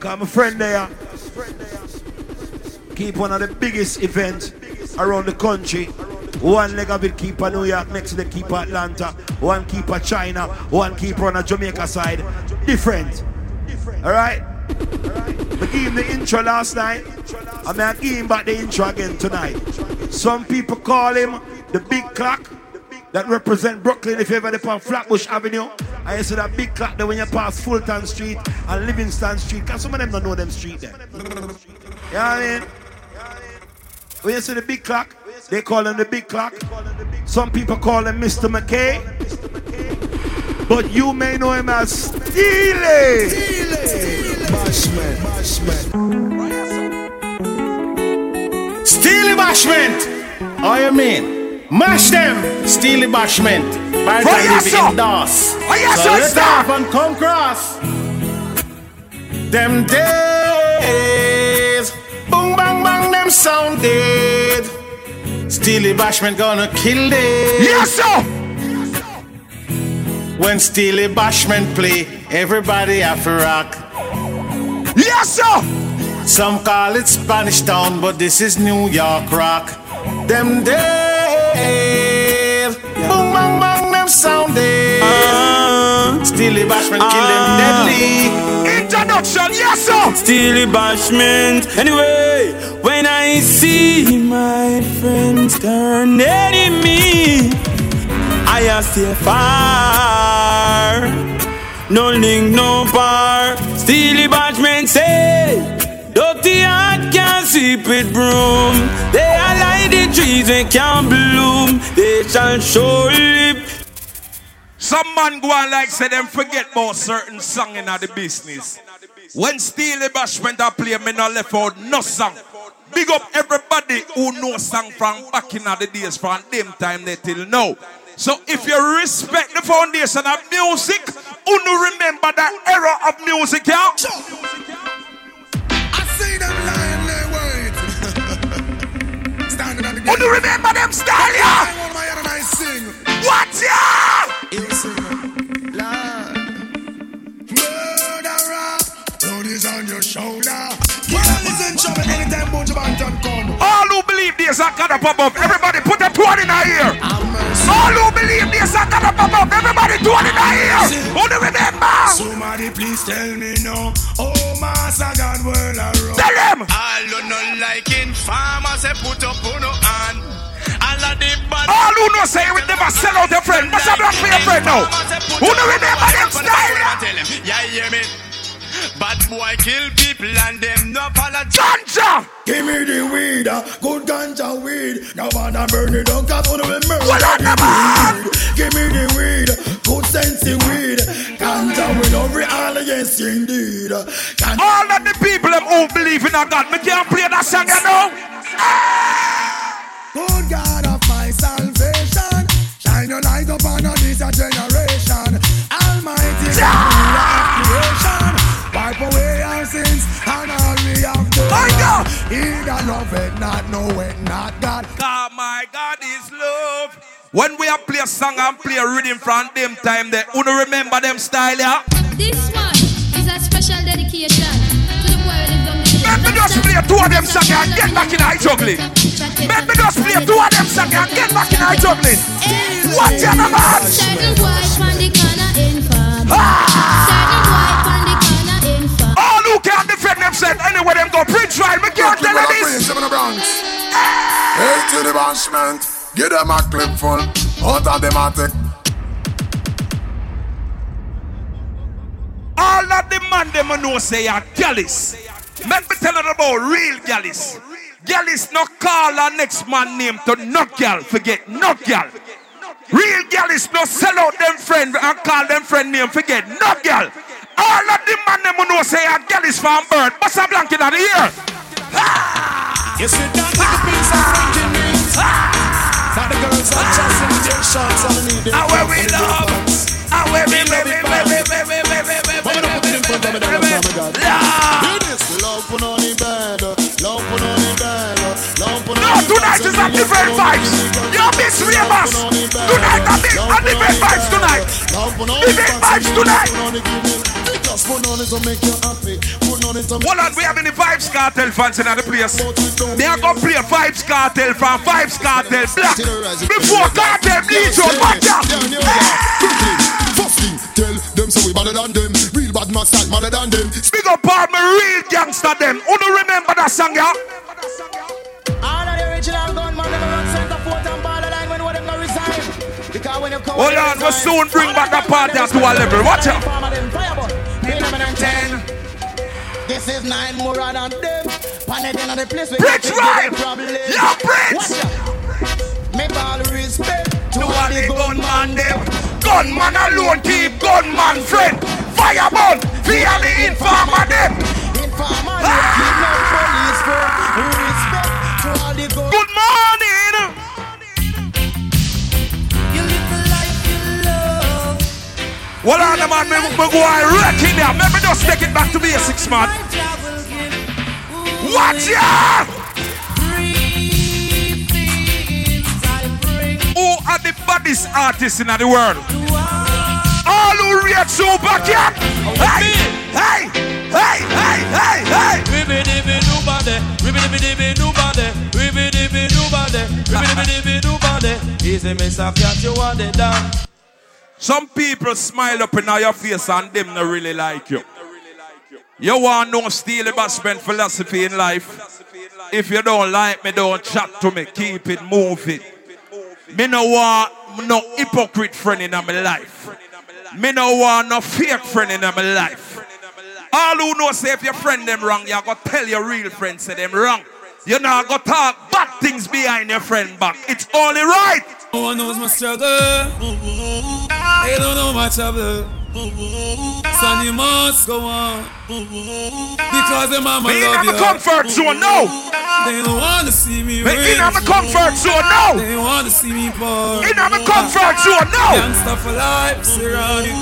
My friend there keep one of the biggest events around the country. One leg of it keep at New York, next leg keep at Atlanta, one keep at China, one keep on the Jamaica side. Different. Alright? We gave him the intro last night. I mean I give him back the intro again tonight. Some people call him the big clock that represent Brooklyn if you ever on Flatbush Avenue. I see that big clock there when you pass Fulton Street and Livingston Street. Cause some of them don't know them street there. You know what I mean? When you see the big clock, they call him the big clock. Some people call him Mr. McKay. But you may know him as Steelie. Steelie, bashment. Steelie Bashment. How you mean? Mash them, Steelie Bashment. By the time they. Oh, yes, so sir. off and come cross. Them days, boom bang bang, them sound dead. Steelie Bashment gonna kill it. Yes, sir. When Steelie Bashment play, everybody have to rock. Yes, sir. Some call it Spanish Town, but this is New York rock. Them days, boom bang bang, them sound dead. Steelie Bashment kill them uh-huh. deadly. Introduction, yes, sir. Steelie bashment. Anyway, when I see my friends turn enemy, I I a stay far. No link, no bar. Steelie bashment say, dirty heart can't sweep with broom. They are like the trees that can't bloom. They shall surely Some man go on like say them forget about certain song in the business. When Steelie Bashment a play, me not left out no song. Big up everybody who know song from back in the days from them time they till now. So if you respect the foundation of music, who no remember that era of music, yeah? I see them lying there wait. Standing at the no remember them style, yeah? I want my head and I sing. What, yeah? You. Lord. Murderer. Blood is on your shoulder. Well, listen, trouble anytime Bunch of Anton come. All who believe there's a God above, everybody put a one in our ear. All who believe there's a God above, everybody do in our ear. Who do remember? Somebody please tell me no. Oh, Master God, world around. Tell them. All you no liking farmers say put up on no hand. All of the bad All who know say we never sell friend. What's a black for your friend now? Who do remember them style? yeah? Tell them, yeah, hear me. Bad boy kill people and them no apologize. Ganja. Give me the weed, uh, good ganja weed. Now wanna burn it down, cause wanna be murder Well, the the man. weed. Give me the weed, good sensey weed. Ganja with every all, yes indeed. Ganja All of the people them who believe in a God, me can't play that song, you know. Good God He that loveth not, knoweth not God. God, my God is love. When we are play a song and play a rhythm from them time, they who no remember them style, yeah? This one is a special dedication to the boy who lives on the Let me just play two of them songs and get back in high juggling. Let me just play two of them songs and get back in high juggling. Watch your man. Certain boy from the corner in farm. Certain boy from the corner in farm. All who can themselves anywhere them go preach trial, me can't tell you this. Seven Bronx. Hey to the bashment, give them a clip full. Out of them a take. All of the man them know say are gallus. Let me tell you about real gallus. Gallus no call our next man name to no gal. Forget no gal. Real gallus no sell out them friend and call them friend name. Forget no gal. All of the man them know say are gallus from birth. What's a blanket of the year? You see that little piece of Frankie meat? For the girls that just in their shorts underneath their And where we pants and their love. pants. And where we, we, we, we, we, we, put it in front of me, where we, my Love. Do this. Love put on the bed, uh, love put on the bed, uh, love put on No, tonight is a different vibes. You miss Ravers. Tonight uh, a big, a different vibes tonight. Different vibes tonight. Just put on it to make you happy. Put on it to Hold on, we have any Vybz Kartel fans in the place. They are gonna play Vybz Kartel from Vybz Kartel Black. Before Kartel bleach out, watch out. First tell them so we better than them. Real bad man style better than them. Big up all my real gangster them. Who do remember that song, yeah? All of the original gunman never run center fort and borderline when them not resign. Because when you come Hold on, we'll soon bring back the party to a level. Watch out. This is nine more than them. Pan it in the place Bridge you rhyme. get problem. Yeah, Bridge. Make all respect to all the gunman gunman them. Gunman alone keep gunman friend. Fireball, fear the informer them. Informer, ah! keep no police for respect to all the gun. Good morning. Well, on the man, me, me go and wreck it there. Let just take it back to basics, man. Watch ya! Who are the baddest artists in the world? All who react super cat. Hey, hey, hey, hey, hey, hey. Ribby dibby dibby nobody, ribby dibby dibby a cat, you want it down. Some people smile up in your face and them not really like you. You want no steal bashment philosophy in life. If you don't like me, don't chat to me. Keep it moving. Me no want no hypocrite friend in my life. Me no want no fake friend in my life. All who know say if your friend them wrong, you gotta tell your real friend say them wrong. You not gonna talk bad things behind your friend back. It's only right. No one knows my struggle. They don't know my trouble. Son, you must go on. Because the mama Me in love my you. comfort zone, no. They don't wanna see me Me rich. in my comfort zone, no. They don't wanna see me poor. In my comfort zone, no. Gangsta for life, surrounded.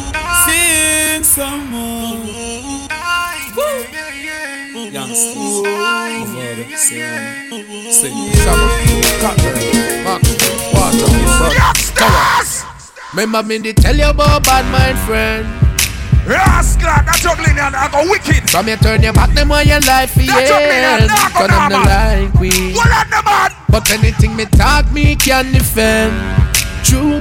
Sing some more. Gangsta. Over sing. Sing. Youngsters! Remember me they tell you about bad mind friend. Rascal, that juggling and I go wicked. From you turn your back them on your life for That juggling and. I go I'm the normal. line queen. On the man? But anything me talk me can defend. True.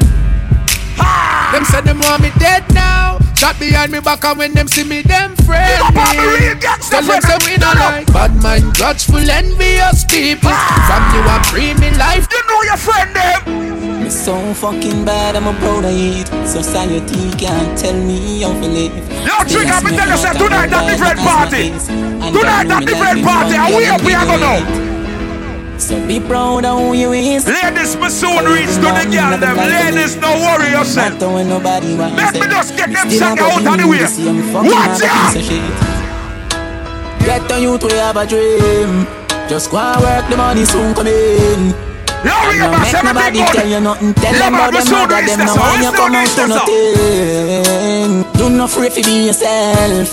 Them say them want me dead now. Shot behind me back and when them see me, them friend up all the real Tell them say friend. we not like bad mind, grudgeful, envious people. Ah. From you a free me life. You know your friend them. Me so fucking bad, I'm a proud of it. Society can't tell me how to live. Yo, Trick, I'm tell you, say, tonight that different party. Tonight that different party, and we up, we are gonna know. So be proud of who you is. Ladies, me soon reach to the girl them. Ladies, no worry yourself. When nobody wants Let me just get them still song a go out of the way. Watch out. Get on you to have a dream. Just go and work, the money soon come in. We Don't make nobody tell you nothing. Tell them about them mother, them this no song. you come out to nothing. Do not free for be yourself.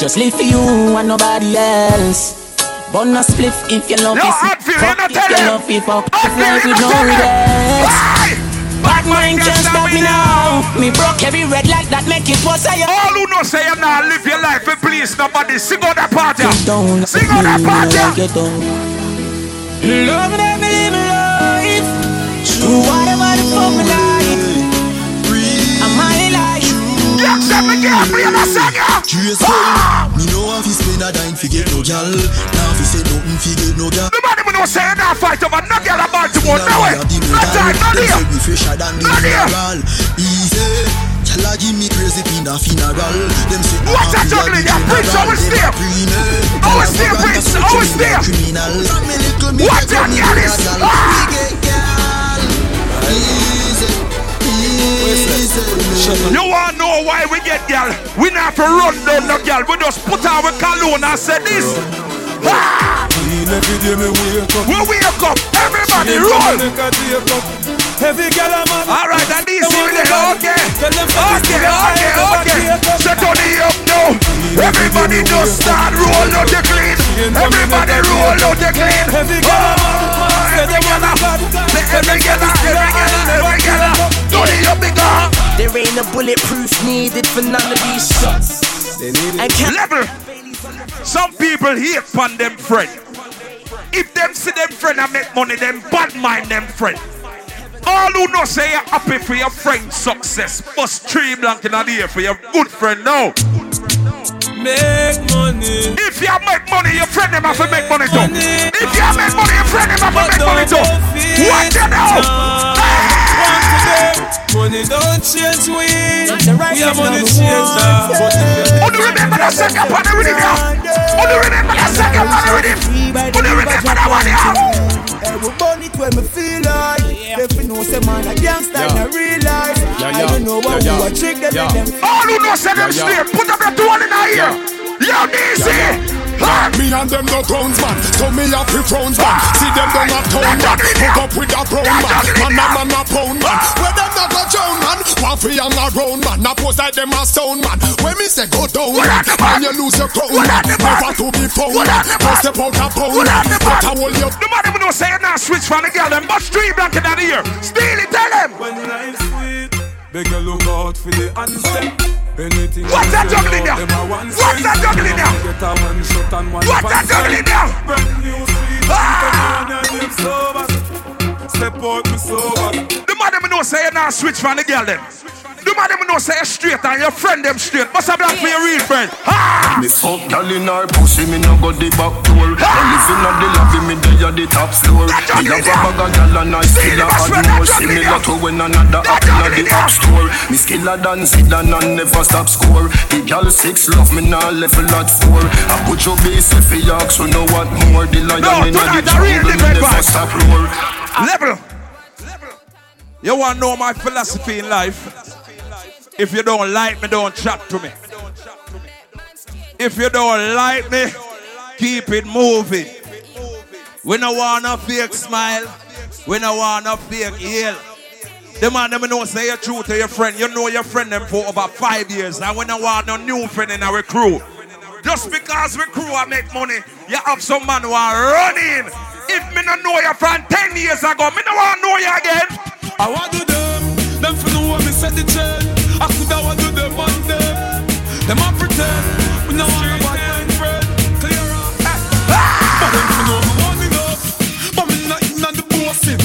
Just live for you and nobody else. Burn a spliff if you love Yo, it. Fuck if you love it. Fuck if life with no regrets. Bad mind can't stop me now. Me broke every red light that make it was I All who know say you not live your life and please nobody sing out that party. Sing out that party. Love that me live life. Through whatever the fuck me let me get play that song, Ah! Me know how fi spend a dime fi get no gal. Now fi say nothing fi get no gal. Nobody me know say you not fight over no girl about Baltimore. No way. No time, no deal. say we fresher than the mineral. Easy. A give me crazy pin a funeral. Them say What a nah, we juggling, yeah, Prince, always a there. Always there, Prince, always there. like Criminal. From me little me What a money gyal with is- a gyal. Ah! You want know why we get girl? We not for run down no girl. We just put our cologne and say this. Ah! Every day me wake up. We wake up, everybody roll. make a take up. Every girl a man. All right, and this is okay. Tell them fuck it, Okay, okay, okay. Set on the up now. Everybody just start roll out the clean. Everybody roll out the clean. Every girl a man. Say Every girl, God. every girl, every girl, every girl. Do the up the gun. There ain't a bulletproof needed for none of these shots. Level. Some people hate on them friend. If them see them friend and make money, them bad mind them friend. All who know say you're happy for your friend's success, must three blank in the ear for your good friend now. Make money. If you make money, your friend them have to make money too. If you make money, your friend them have to make money too. What you know? Money don't change we. We have money change that. Only remember that second part of rhythm, yeah. Only remember that second part of rhythm. Only remember that one, yeah. I will burn it when me feel like If you know say man a gangster Yeah. in a real Yeah, I don't know what Yeah, you yeah. a trick them Yeah. them All who know say them straight, put up your two one in the ear. Yo, DC. Me and them no grounds man, so me a free frowns man. See them down a town man, hook up with a brown man. Man a man a pound man, where them not go drown man. One free and a round man, now pose like them a sound man. When me say go down man, and you lose your crown man. Never to be found man, go step out a pound man. But I hold you. The man them know say you not switch from the girl, them but three blank in the ear. Steal it, tell them. When life's sweet, beg you look out for the handstep. Anything What's that juggling there? them a one What's that juggling there? Get a one shot and one What's that juggling there? Brand new sweet, ah! and you sober. Step out me sober. The man them know say you not switch from the girl, them. The man them know say you straight and your friend them straight. Must have black for your real friend. Ah! Me fuck gal in her pussy, me no go the back door. I live in the lobby, me dey at the top floor. Me have a bag of gal and I still a add more. Similar to when another apple at the app store. Me skiller than Zidane and never stop score. The gal six love me now level at four. I put your base if you ask, so know what more. The lion in the tonight a real jungle, me never stop roar. Level. You want to know my philosophy in life? If you don't like me, don't chat to me. If you don't like me, keep it moving. We no want a fake smile. We no want a fake yell. The man them know say you true to your friend. You know your friend them for about five years. And we no want no new friend in our crew. Just because we crew I make money, you have some man who are running. If me no know you from 10 years ago, me no want to know you again. I want to them, them for know what me set the trend. I could have want to them on them. Them a pretend, we know I'm a bad friend. Clear up, eh. But them for know me money enough. But me not in on the bossing.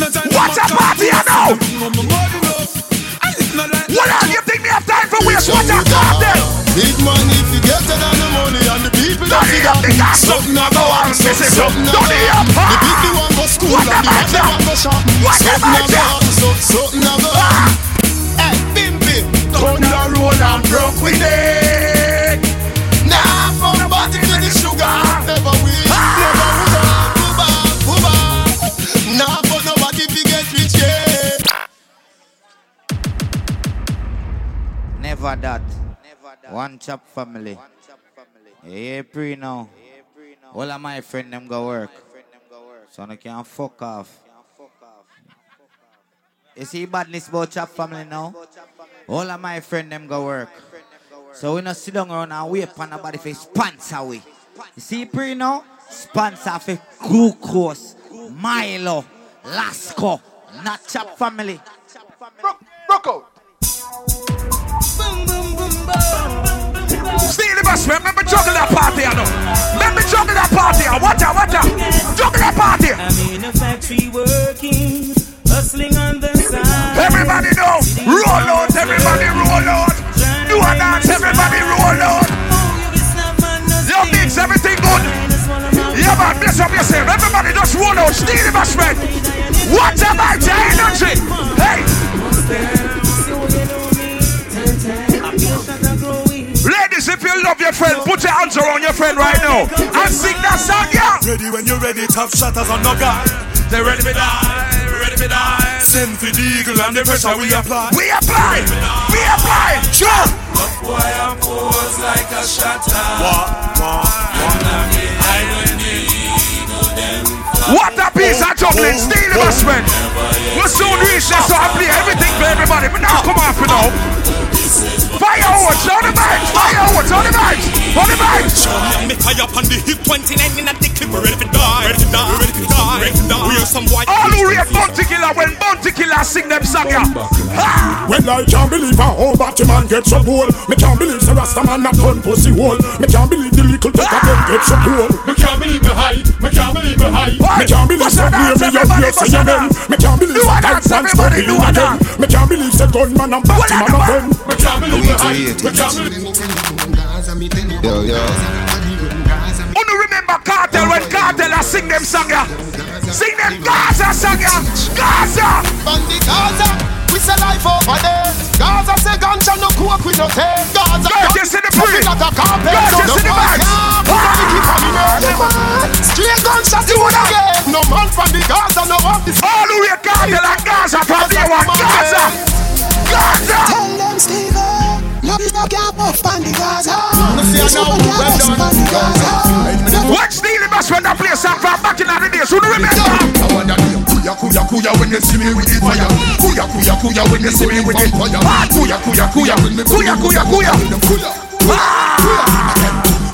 Not What's a party, you know? Them for know me money enough. I live not like What are you think me have time for waste? What's a party? Big money if you get it on the money and the people that Don't see you that. Something so- go on, Don't you something a think go I'm on. so- The big the one go school and the about one the ya? go shop. Something about a go ya? so- something a ah. go on. Hey, bim bim, turn the roll and broke with it. Nah, from the bottom to the sugar, never will, ah. never would have. Go back, go back. Nah, for nobody fi get rich, yeah. Never that. One chop family. Yeah, pre now. All of my friend them go work. So I can't fuck off. You see badness about chop family now? All of my friend them go work. So we not sit down around and wait for nobody for sponsor we. You see pre now? Sponsor for glucose, Milo, Lasco, not chop family. Rock out. The bus, remember juggle that party, I know. Remember juggle that party, I watch out, watch out. Juggle that party. I'm in a factory working, hustling on the side. Everybody know, roll out, everybody roll out. Do a dance, everybody roll out. Oh, Yo, mix, everything good. Yeah, man, bless up yourself. Everybody just roll out, steal the bus, man. What about your energy? Hey. Ladies, if you love your friend, put your hands around your friend right now and sing that song, yeah. Ready when you're ready, top shatters on no guard. They ready to die, ready to die. Send for the eagle and the pressure we apply. We apply, we apply, sure. Up boy, I pose like a shatter. What, what, I when the eagle them What a piece of juggling, steal the bus. We'll soon reach this, so I play everything for everybody. But now come off, you know. Fireworks on the mic, fireworks on the mic, on the mic. Me tie up on the hip 29 in a the clip, we're ready to die, ready to die, ready to die, ready to die. We are some white. All who who rate Bounty Killer when Bounty Killer sing them song ya? Well, I can't believe a whole batty man get so cool. Me can't believe the Rasta man not done pussy hole. Me can't believe the little take of them get so cool. Me can't believe me high. Me can't believe me high. Me can't believe Bust so a near me your everybody, face bust a again. Me can't believe Do a that dance, pants everybody, stop do again. Me can't believe say gunman and batty man a friend. Me can't believe me high. Me can't believe. Yo, yo. Who do remember Kartel when Kartel sing them song ya? Sing them Gaza song ya. Gaza. Bandi Gaza, we say life over there. Gaza say ganja no coke we no take. Gaza Gorgeous in the pre. like a carpet. Gorgeous so in the no bags. boy can't ah. put on the keep on the nerve. Straight gunshot you would again. No man from the Gaza no want this. All the way Kartel and Gaza from day one. Gaza. Gaza. Tell them Steven, no be no gap up on the Gaza. No fear now, well done. Watch Steelie Bass when that place up from back in the days. Who do remember? I wanna kuya kuya kuya when you see me with the fire. Kuya kuya kuya when you see me with the fire. Kuya kuya kuya when me Kuya, kuya, kuya.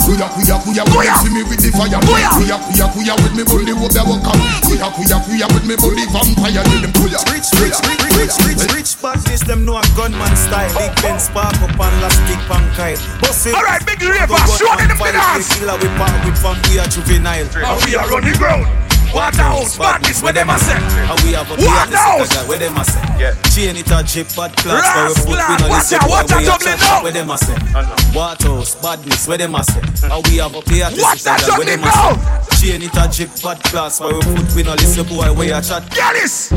Kuya. Kuya kuya kuya see me with the fire. Kuya. kuya kuya kuya when me bully up the walk up. Kuya kuya kuya when me bully vampire. With them kuya. Rich, rich, rich, rich, eh. rich, rich badness, them know a gunman style. Big Ben spark up and last stick pan kite. Boss it. All right, big river, show them the finance. Killer we part with from we are juvenile. And we are on the ground. Waterhouse, badness, where them a say? And we have a Waterhouse. Waterhouse. Where them a say? Yeah. Chain it a jip bad class. Where we put Rascal, we no watch listen watch what out, we Dublin now. Where them a say? Waterhouse, badness. Where them a say? Hmm. And we have a play at Watch that, Where them a say? Chain it a jip bad class. Where we put we no listen boy where you chat. Get this.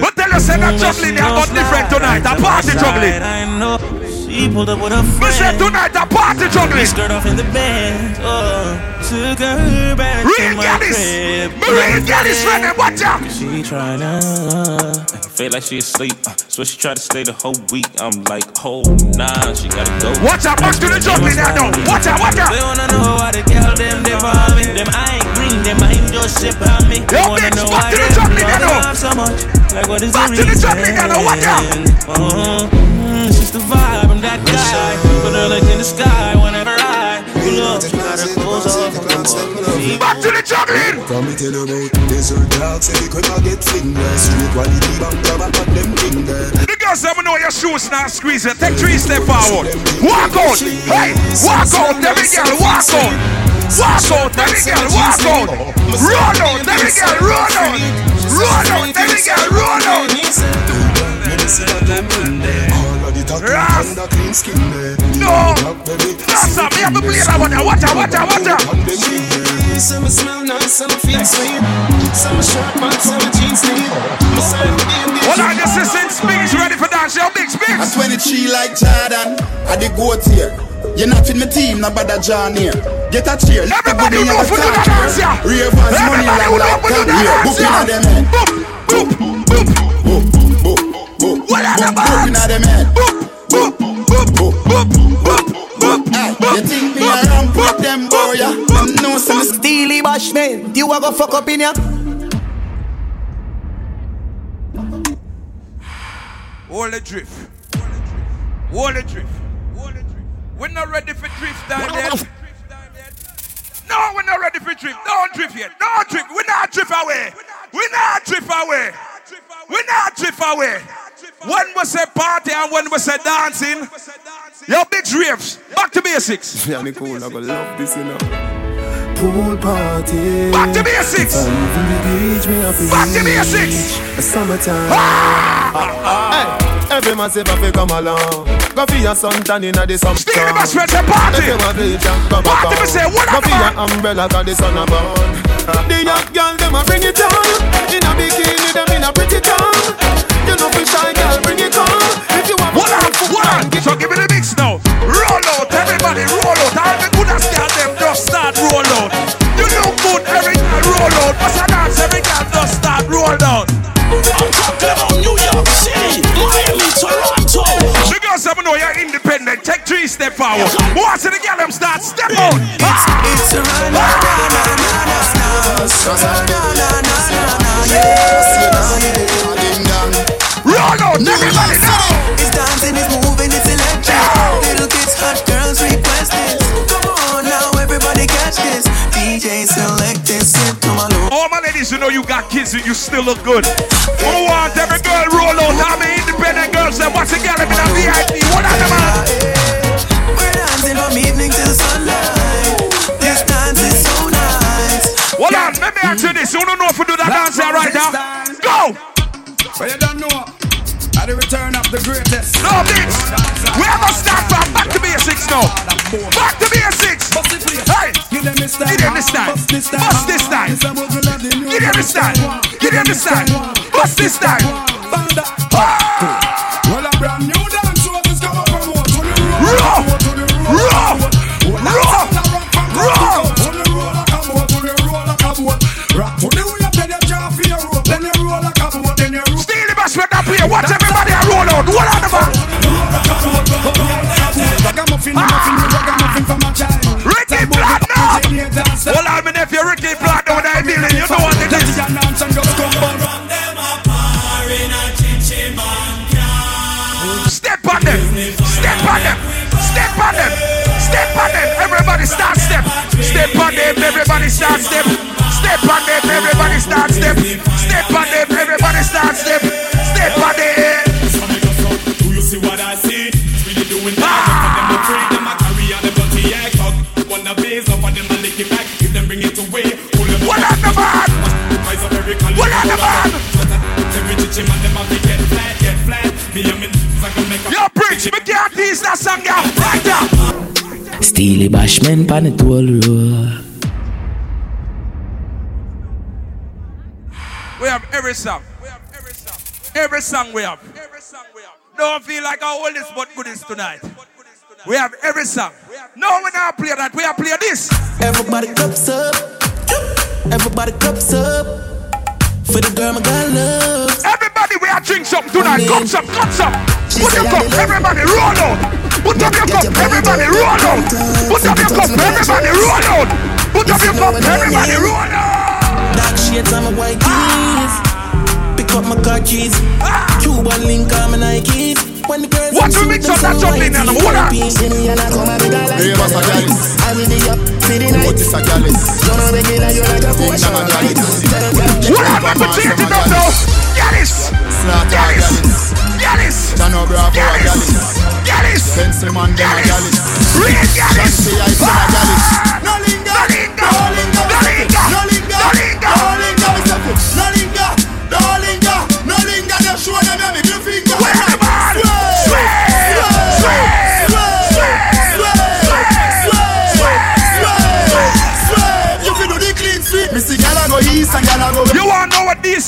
But tell us that juggling they are not different tonight. A party juggling. I know. She pulled up with a We said tonight a party juggling. Skirt off in the bed. Oh, took her back Real to my crib. Real Gaddis, friend, watch out. She tryna uh, feel like she asleep. Uh, so she tried to stay the whole week. I'm like, oh nah, she gotta go. Watch out, back to the juggling now, though. Watch out, watch out. They wanna know why the girl them they me. Them I ain't green, them I ain't just shit on me. They Yo, wanna bitch, know back why the juggling love now, though. love so much. Like what is Back the to the reason? juggling now. Watch out. Uh, mm, she's the vibe, I'm that guy. Put in the sky whenever I pull up. She got her off. Back to the juggling. Come me tell you about desert dogs, say the quick I get fingers. Straight quality bank grab up on them fingers. The girls them know your shoes not squeeze it. Take three step forward. Walk out. Hey, walk out. Every girl, walk out. Walk out. Every girl, walk out. Roll out. Every girl, roll out. Roll out. Every girl, roll out. All of the tattoo Ras. and the clean skin there. No. baby. No, sir. Me have to play that one. now. Watch out. Watch out. Watch out. Some smell nice, some feel sweet. Some short pants, some jeans neat. Me say I'm being Hold on. This is in Spinks. Ready for dance? Yo, Big Spinks. I'm 23 like Jordan. I the goat here. You're not in my team, no bother John here. Get a cheer, let the Everybody know a for the dance, yeah. Ravers money long like do here. yeah. at them eh. head. Boop, boop, boop. What are the Booking bands? at them head. Boop, boop, boop, boop, boop, boop. Hey, you think me a ramp with them boy, yeah? Them know some Steelie Bashman, you a go fuck up in ya? Hold the drift. Hold the drift. Hold the drift. We're not ready for drift down yet. No, we're not ready for drift. Don't drift yet. Don't drift. We're not drift away. We're not drift away. We're not drift away. When we say party and when we say dancing, yo, big drifts. Back to basics. Yeah, me cool, I go love this, you know. Pool party. Back to basics. From the beach, me have to Back to basics. A summertime. Hey, every massive have to come along. Go for your suntan inna the sun. Steely Bass friends say party. Make you a bleach and come Party, me say, what Go up, for your umbrella 'cause the sun a burn. The young girl them a bring it on. In a bikini them in a pretty tongue. You know fi shy girl bring it on. If you have What up? What? So give me the mix now. Roll everybody, roll out. All the good as girl them just start roll out. You look good, every girl roll out. What's a dance? Every girl just start roll out. I'm talking about New York City, Miami, Toronto. The girls them know you're independent. Take three step forward. Watch the girl them start step out. It's a run, na na na na na na. Na na na na na yeah. Roll out, everybody now. It's dancing, it's moving, it's electric. Hot girls request this. Come on now, everybody catch this. DJ select ladies, you know you got kids and you still look good. Who want every girl roll out? How many independent girls say, what's a girl in a VIP? What are the man? We're dancing from evening till sunlight. This dance is so nice. Hold on, let me ask you this. You don't know if we do that dance here right now. Go! But you don't know. At the return of the greatest. No, bitch. We have to start from back to basics now. Back to basics. Hey, Give them this time. Give them this time. Bust this time. Bust this time. This time we're gonna do Give them this time. Give them this time. Bust this time. Ah. Well, a brand new dance is coming from what? To Raw. Raw. Nephew Ricky down there building. You know what it is. Step on them. Step on them. Step on them. Step on them. Everybody start step. Step on them. Everybody start step. Step on them. Everybody start step. Step on them. Everybody step. Step Me can't tease that song, yeah. Right there. Steelie Bashman pan it all roll. We have every song. We have every song. Every song we have. Every song we have. Don't feel like our oldest but goodest tonight. We have every song. No, we not play that. We are play this. Everybody cups up. Everybody cups up. For the girl my God loves. Everybody, we are drink some tonight. Cups up, cups up. Put your cup, everybody, roll out. Put up your cup, everybody, roll out. Put up your cup, everybody, roll out. Put up your cup, everybody, roll out. Dark shades on my white keys. Pick up my car keys. Ah. Cuban link on my Nikes. When the girls Watch me mix up that jumping now. What up? I will be up for the night. What is a galis? You're not regular, you're like a potion. What happened to change it up now? Yalis! Yalis! Yalis! Jano Bravo a galis. Yalis! Pencil man dem a galis. Real Yalis! Shanty dem a galis. No linger, No linger! no linger, No linger! no linger, No linger! no linger, Mr. Foot. no linger, no linger, no linger. Just show them your middle finger.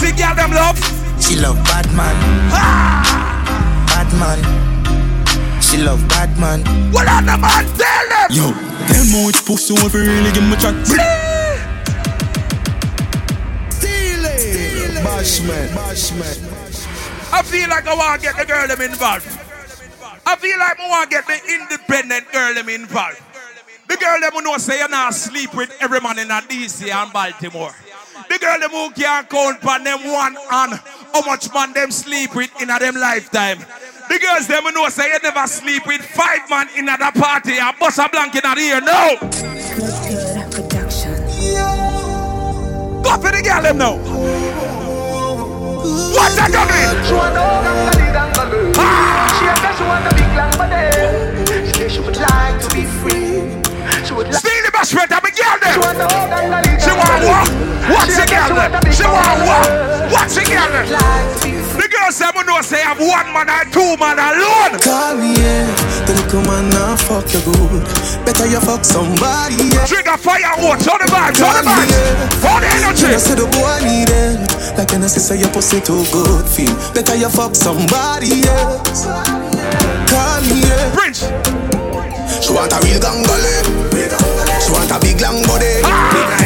What DC girl them love? She love bad man. Bad man. She love bad man. What on the man? Tell them! Yo, them much pussy won't really give me chat. Bashman, bashman. I feel like I want to get the girl them involved. I feel like I want to get the independent girl them involved. The girl them who know say you not sleep with every man in DC and Baltimore. The girl them who can't count on them one and how much man them sleep with in a them lifetime. The girls them who know say you never sleep with five man in a party and bust a blanket in a ear. No! Go for the girl them now. What's that coming? Steal the bashment of a girl them. She want what? What's the girl? She want what? What's the girl them? The girls them who know say have one man or two man alone. Call me, yeah. Then come on now, fuck you good. Better you fuck somebody, yeah. Trigger fire watch on the vibes, on the vibes. On the energy. You say the boy need it. Like an say your pussy too good feel. Better you fuck somebody else. Call me, yeah. Prince. She want a real gangale. She want a big long body. Call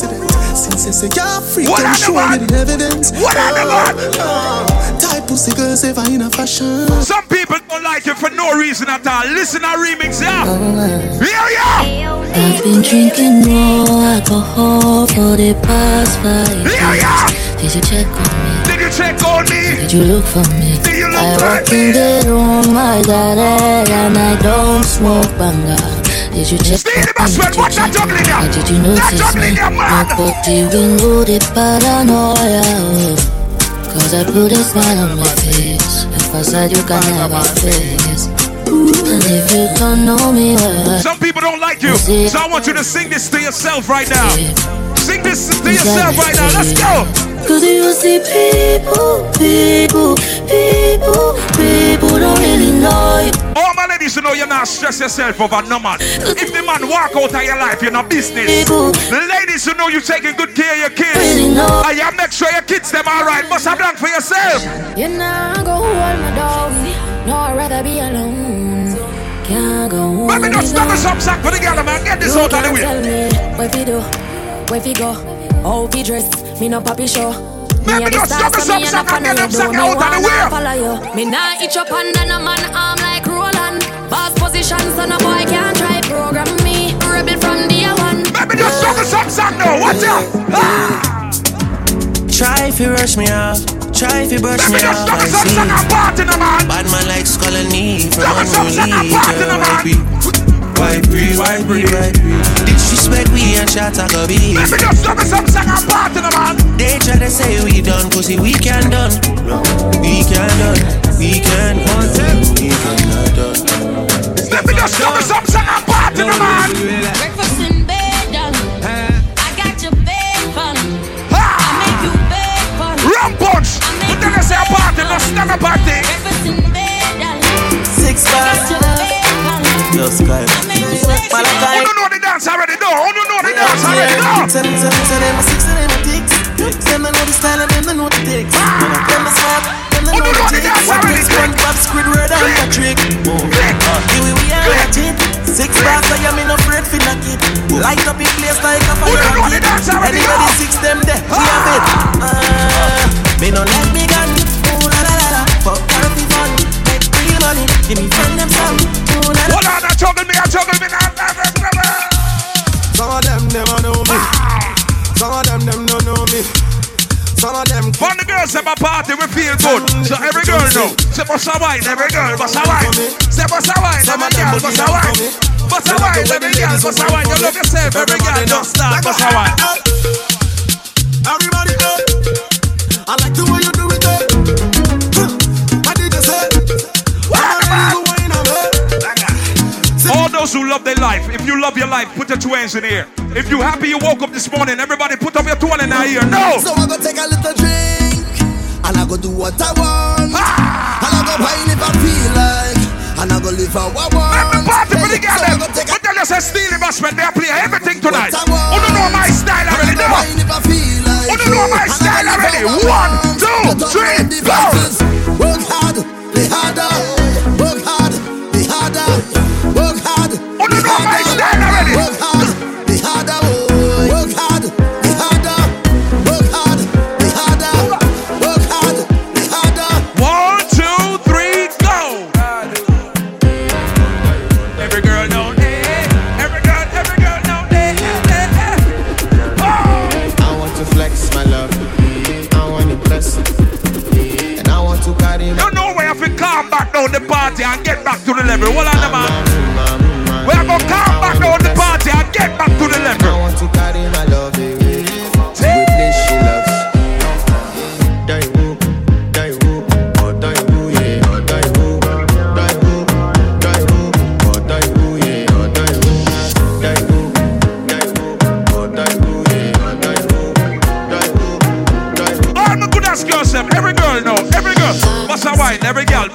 president. Since you say you're free, What can are show the me the evidence. What are the man? Uh, Type pussy girls ever in a fashion. Some people don't like you for no reason. reason at all. Listen to remix, yeah. Yeah, yeah. I've been drinking more alcohol for the past five years. Did you check on me? Did you check on me? Did you look for me? Did you look I for walk me? in the room, my daddy, and I don't smoke banga. Did you check on me? Bashman, watch that juggling now. Did you notice me? there. Nobody will know the paranoia. Cause I put a smile on my face. A facade you can never face. And if you don't know me well, Some people don't like you, so I want you to sing this to yourself right now. Sing this to yourself right now. Let's go. Cause you see people, people, people, people don't really know you. All my ladies, you know you're not stress yourself over no man. If the man walk out of your life, you're not business. The ladies, you know you're taking good care of your kids. And you make sure your kids them alright. Must have done for yourself. You not go hold my dog. No, I'd rather be alone. Can't go Let me just stop us up, sack for the girl, man. Get this You out of the way. tell me Where fi do, where fi go, how fi dress. Me no papi show. Me a the just star, stop so me a sack no and get follow them you. sack Me the wanna follow you. Me nah itch up under no man arm like Roland. Boss position, so no boy can't try program me. Rebel from day one. Let me just stop us up, sack now. Watch out. Ah! Try if you rush me off. Try if you brush me off. I see. Bad man like skull and knee from unruly. Wipe me, wipe me, wipe me, wipe me. Disrespect we and shot a go be. Let me just stop us up, sack and party, man. They try to say we done, pussy we can done. We can done, we can done, we can done. Let me just stop us up, sack and party, man. Breakfast in bed, darling. I got your bed fun. I make you bed fun. Rum punch. But then I say a party, no snugger party. Breakfast in bed, uh, darling. Six I got your bed sky. Who don't know the dance already? No. Don't know the dance already? No. Tell them, tell them, tell them, six a ticks. Them know the style and them know the ticks. Ah. Them the smart, them know the ticks. What makes SpongeBob, Squidward and Patrick? Here we are at it. Six bars, I am in afraid for knock it. Light up in place like a fire rocket. Anybody ah. six them there, we ah. have it. Ah, Me no let me gun. Ooh la la la la. Fuck happy fun. Make real money. Give me When the girls have a party, we feel good. So every girl know. Say bust a wine, every girl bust a wine. Say bust a wine, every girl bust a wine. Bust a wine, every girl bust a wine. You love yourself, every girl just start bust a wine. Everybody go. I like the way you do it. eh. I did just say. All those who love their life, if you love your life, put your two hands in the air. If you happy you woke up this morning, everybody put up your two hands in the air. No! So I go take a little drink and I go do what I want. Ah! And I go wine if I feel like. And I go live how I want. Every party for the girl so I them. go take a But then you say Steelie Bashman, they play everything tonight. I want. Don't know my style already? And I go No! if I feel like. Don't know my style already? One, two, three, the go! Work hard, be harder. Work hard, be harder. Work hard, don't know my style already? Down the party and get back to the level. Hold on, the man. We are gonna calm back down the party and get back to the level.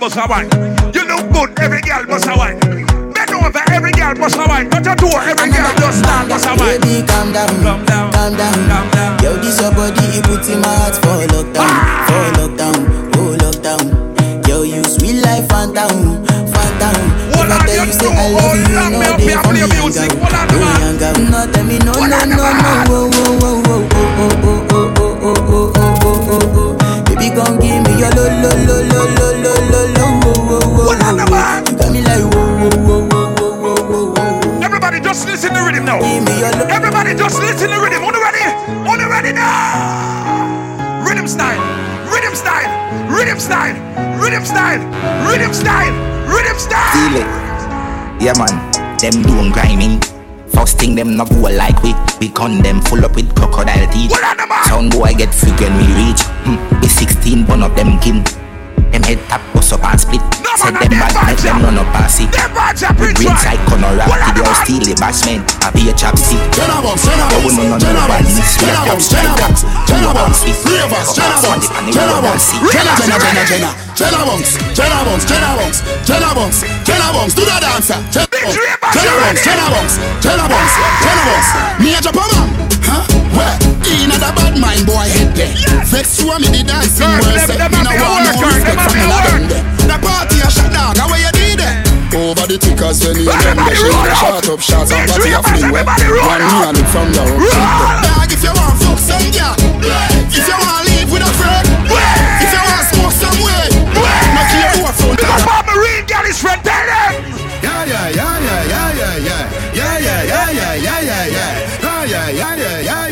Every girl bust a wine. You look good, every girl bust a wine. Bend over, every girl bust a wine. But you do, every girl just start bust a wine. Baby, calm down, calm down, calm down. Yo, this your body, it puts in my heart for lockdown, ah! for lockdown, oh lockdown. Yo, you sweet life, phantom, phantom. If I tell you say I love you, you know they for me young girl. No tell me no, no, no, no, oh, oh, oh, oh, oh, oh, your lo lo lo lo lo lo lo lo wo wo wo. Tell me like wo wo wo wo wo wo wo. Everybody just listen to rhythm now. Everybody just listen to rhythm. On ready? On ready now? Rhythm style. Rhythm style. Rhythm style. Rhythm style. Rhythm style. Rhythm style. Feel it. Yeah man. Them doing grinding. First thing them not go like we We con them full up with crocodile teeth Sound boy get freak when we reach hmm. Be 16 bun up them kin them head tap, bust up and split. Said them bad, make them run up and see. We green side corner rap, the girl steal the bassman. I be a chapstick. Box, Jenna box, no, no, Jenna box, nobody. Jenna box, Jenna box, Jenna box, Ravers, Jenna box, Jenna box, Jenna, Jenna, Jenna, Jenna, Jenna box, Jenna box, Jenna box, Jenna box, Jenna box, do the dancer. Jenna box, Jenna box, Jenna box, Jenna box, Me a Japan, huh? Where? In a bad mind boy head there. Vex you me the dancing worse. Me no want no respect from the them there. The party a shot dog, how you did it? Over the tickers when you them there. She wanna shot up shots and party a fling where. One me and it from the Dog if you want fuck some girl, if you want leave with a friend, if you want smoke some way, who a front. Because Bob Marine girl is them. Yeah, yeah, yeah, yeah, yeah, yeah, yeah, yeah, yeah, yeah, yeah, yeah, yeah, yeah, yeah, yeah, yeah, yeah, yeah, yeah.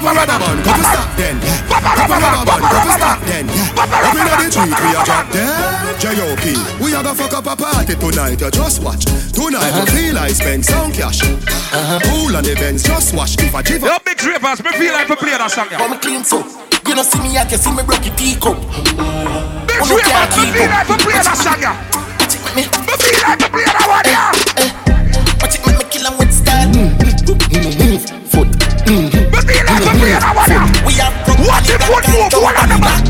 Papa Radaman, come stop then. Papa Radaman, come stop then. Up inna the street we a drop dead. J.O.P. We a go fuck up a party tonight. You just watch. Tonight we feel I spend some cash. Uh-huh. Pool on the Benz, just watch. If I give Yo, big drippers, me feel like we play that song. I'm clean so. You know see me, I can see me break your teacup. Big drippers, me feel like we play that song. Me feel like we play that one. Yeah. Eh, eh. Watch it, make me kill 'em with style. Mm-hmm. Me feel like we that one. Yeah. We move, one on the back.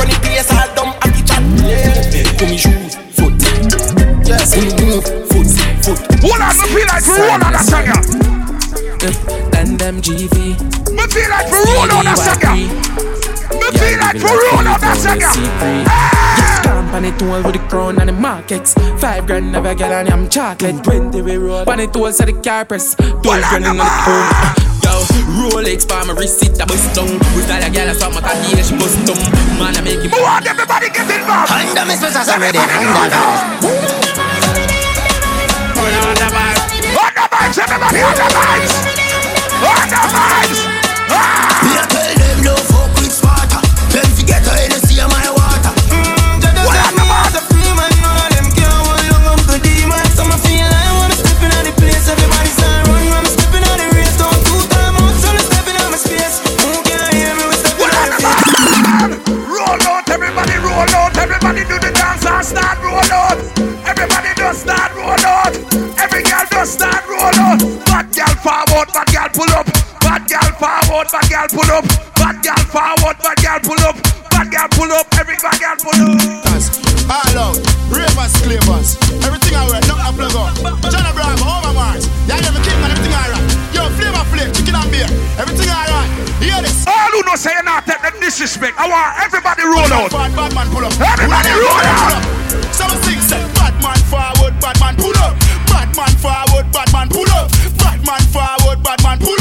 Running place, all dumb at the chat. Come shoes, foot. Move, foot, foot. One on, me feel like we roll on song. Yeah. Then them GV. Me feel like we roll on song. Yeah. Me feel like we roll on. Yeah. Stamp on it all with the crown and the markets. Five grand never get on I'm chocolate. Twenty we roll. On it all so the car press. Twelve grand in the phone. Yo, Rolex for my receipt, I bust down. We style a girl, I saw my cocky, yeah, she bust down. Man, I make it. Move on, everybody get involved. Under me special already, under On the vibes, everybody on the vibes. On the vibes. Ah. Me a tell them no fuck with Sparta. Them forget to just start roll out. Bad girl forward, bad girl pull up. Bad girl forward, bad girl pull up. Bad girl forward, bad girl pull up. Bad girl pull up. Every bad girl pull up. All out, ravers, clavers, everything I wear, nothing I plug up. John Abraham, over Mars, yeah, every king man, everything alright. Yo, flavor flake, chicken and beer, everything alright. Hear this. All who know say you're not take disrespect. I want everybody roll out. Bad, bad man pull up. Everybody roll out. Some sing say, bad man forward, bad man pull up. Man. Pull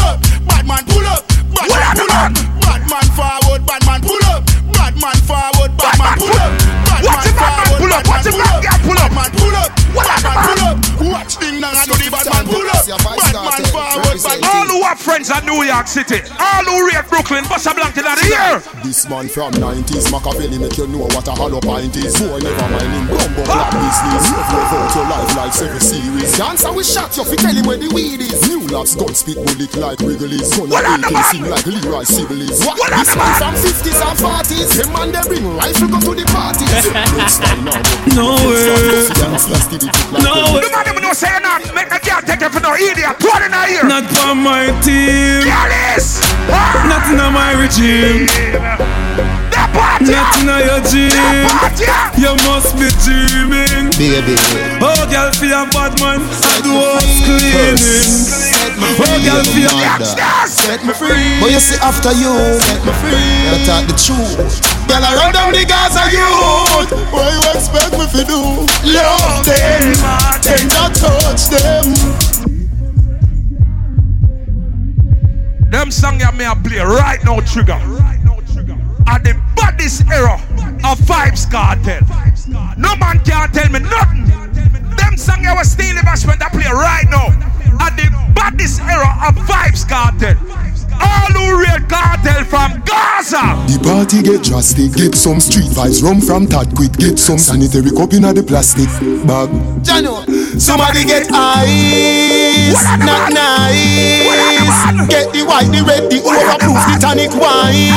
All who have friends at New York City, all who rate Brooklyn, bust a blanket of the year. This man from 90s, Machiavelli make you know what a hollow pint is. Boy, never mind him, bumbo clap business. Love love out your life like seven series. Dancer we shot you, fi tell him where the weed is. New lads gun spit bullet like Wrigley's. Gun What on and AK sing like Leroy Sibbles. What? What This the man man? from 50s and 40s. Him man they bring rifle go to the parties. Don't style now, but No way. style, just dance, let's get it like No way. The man them know say you're not make a girl take it for no idiot. Put in a ear. Not for my team. Girl is. Ah. My regime. The party. Not in your The gym. You must be dreaming. Baby, Oh, girl, for your bad man, I do house cleaning. Oh, girl, for your Youngsters. Set me free. But you see after you, Set me free. you talk the truth. Girl, I run down the Gaza youth. What you expect me to do? Love them, tender touch them. Them song ya me a play right now, Trigga. At the baddest era of Vybz Kartel. No man can tell me nothing. Them song ya was Steelie Bashment. I I play right now. At the baddest era of Vybz Kartel. All who real Kartel from Gaza. The party get drastic. Get some street vibes. Rum from Tad quick. Get some sanitary cup in the plastic bag. Jano, somebody get ice, not nice. Get the white, the red, the overproof, the tonic wine.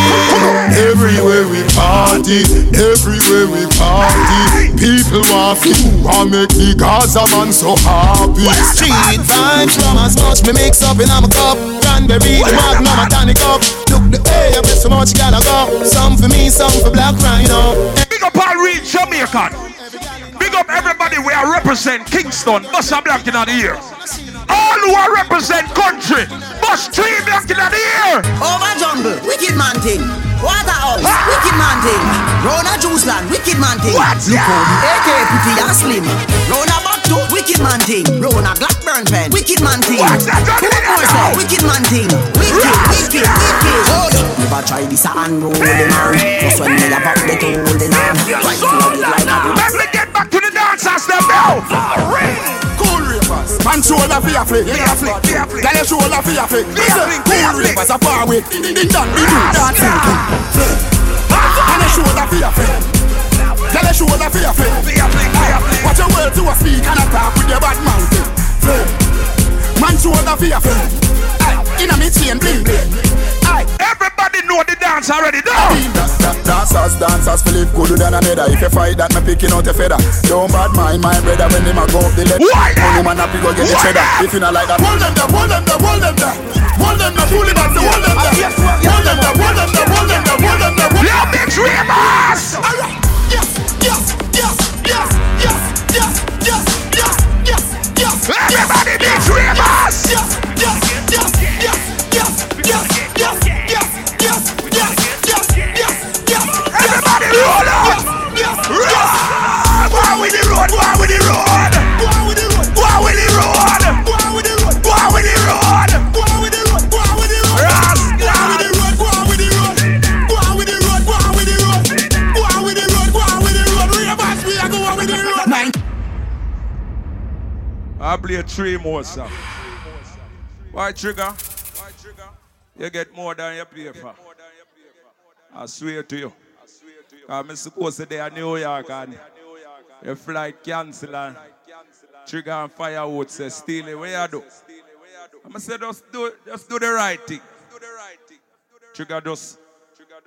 Everywhere we party, everywhere we party. People want to want make the Gaza man so happy. Street vibes from a scotch me mix up in I'm a cup. Cranberry, the magnum, a tonic up. Look the way I so much gotta go. Some for me, some for Black Rhino. Big up all real Jamaican. Big up everybody where I represent Kingston. Bust a black in the ear. All who are represent country. Bust three black in the ear. Oh, Over jungle, wicked man thing. Waterhouse, ah! wicked man thing. Rona Juice Land, wicked man thing. What? Look how the AK pretty and slim. Rona Batu, wicked man thing. Rona Blackburn pen, wicked man thing. What's that? Two more say, wicked man thing. Wicked, wicked, wicked. Hold up. Never try this and roll the man. Just when me have up the tool the man. Right to it like a Let me get back to the Press them down. Cool ravers. Man shoulder fi a flick, fi a flick, fi a flick. Girl your shoulder fi a flick. Listen, cool ravers a far away. Ding dong, ding dong, ding dong. Man shoulder fi a flick. Girl your shoulder fi a flick, fi a flick, fi a flick. Watch your words to a speak and a talk with your bad mouth. Man shoulder fi a flick. Inna me chain bling bling. Aye. Everybody know the dance already. Go. Dancers, dancers, Philip good than another. If you fight that, me picking out a feather. Don't bad mind my brother when them a go up the left. Why Only man happy go get the cheddar. If you not like that, Hold them there, hold them there, hold them there. Hold them there, pull it back, hold them there. Hold them there, hold them there, hold them there, hold them there. Yeah, big dreamers. Alright, yes, yes, yes, yes, yes, yes, yes, yes, yes, yes. Everybody big dreamers. Yes, yes, yes, road up. Go with the road, go with the road. Go with the road, go with the road. Go with the road, go with the road. Go with with the road. With the road, go with the road. Go with the road. Go with the road. Reverse me, I go with the road. Nine. Play three more songs. Why Trigga? You get more than your paper. I swear to you. Ah, I'm supposed to be in New York and your flight cancel and Trigga and firewood say steal it. Where you do? I'm say just do just do the right thing. Trigga just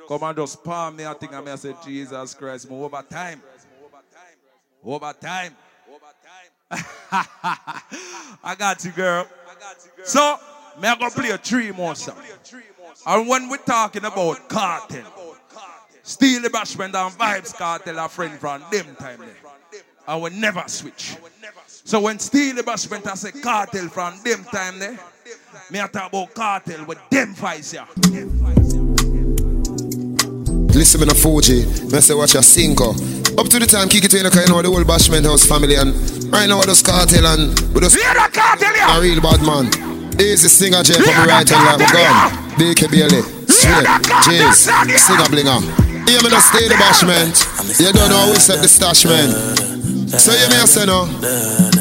come and just palm me. I think I'm say Jesus Christ. More over time. Over time. I got you, girl. So, me I gonna play a three more song. And when we're talking about Kartel, Steelie Bashment and Vybz Kartel a friend from them time there. I will never switch. So when Steelie Bashment I say Kartel from them time there, me I talk about Kartel with them fights here. Listen to me no Fuji, me say watch a cinco. Up to the time, kick it in, you know the whole Bashment House family and right now just Kartel and we just Hear the cartel a real bad man. Easy singer J from the right hand like my gun. BK Bailey, straight, James, singer blinger. Hear me no stay the Bashment. You don't know we set the stash man. So you may say no.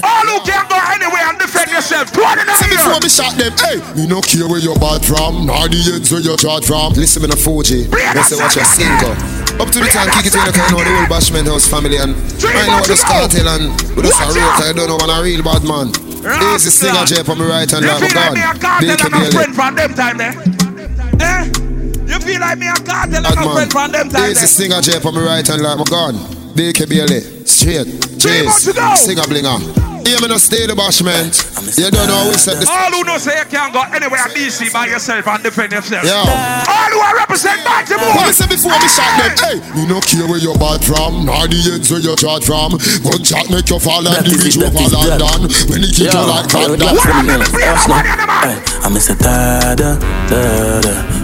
All who can go anywhere and defend yourself. Go on in the See before me shot them, hey, me no care where you're bad from, nor the ends where you're charged from. Listen me no Fuji, me say watch your single. Up to the time, kick it in, you know the whole Bashment House family and right now just cartel and we just a real, you don't know man a real bad man. Easy singer J from me right hand You like feel like gun. me a cartel and a Bailey. friend from them time there? You feel like me a cartel and Bad a friend from them time Easy there? singer J from me right hand like my gun. BK Bailey, straight, Three more James, to go. singer blinger. Hear me no stay the Bashment. You don't know how we set the All who know say you can't go anywhere in DC by yourself and defend yourself. Yo. All who are represent Baltimore. What me say before me shot them? Hey, me no care where you're bad from, nor the ends where you're charged from. Gunshot make you fall like the bridge over London. When he kick you like Yo, that, that's what it means. Yes, no. Hey, I'm Mr. Da da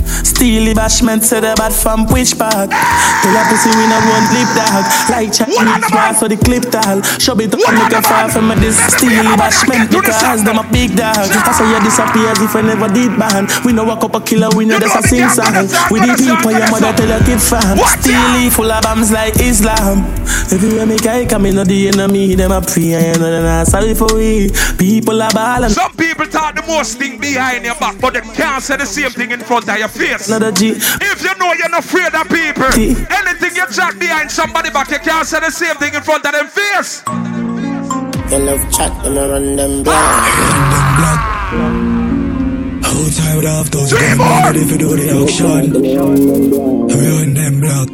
Steelie bashment said the bad from which part? Tell a pussy we no run lip dog. Like Chinese war for the clip tall. Show it up make a far from this Steelie bashment because them a big dog. I say you disappear as if I never did ban. We know walk up a killer, we know that's a sing song. We the people your mother tell your kid fam. Steelie full of bombs like Islam. Everywhere me guy come in, no the enemy, them a pray and no nah, sorry for we. People are ballin'. Some people talk the most thing behind your back, but they can't say the same thing in front of your face. Another G. If you know you're not afraid of people, G. anything you chat behind somebody back, you can't say the same thing in front of them face. You love chat when I run them block. Ah! Outside of those guns, ready for do the action. Run them block.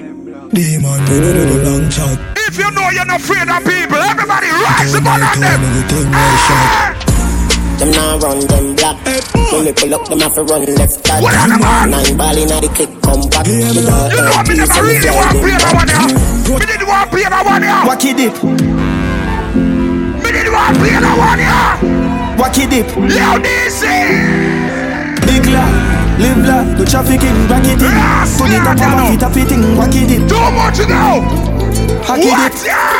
Demon, we do the long shot. If you know you're not afraid of people, everybody rise up on them. Everything well ah! shot. Them now run them block. When we pull up, them have to run left back. Nine ball inna the click, come back. You know, You know me never really want to play that one here. Me didn't want to play that one here. Wacky dip, Me didn't want to play that one here. wacky dip. Leo DC. Big la, live la, no trafficking, back it in. Put it up on my feet, up it in, wacky dip. Too much now. Hacky dip.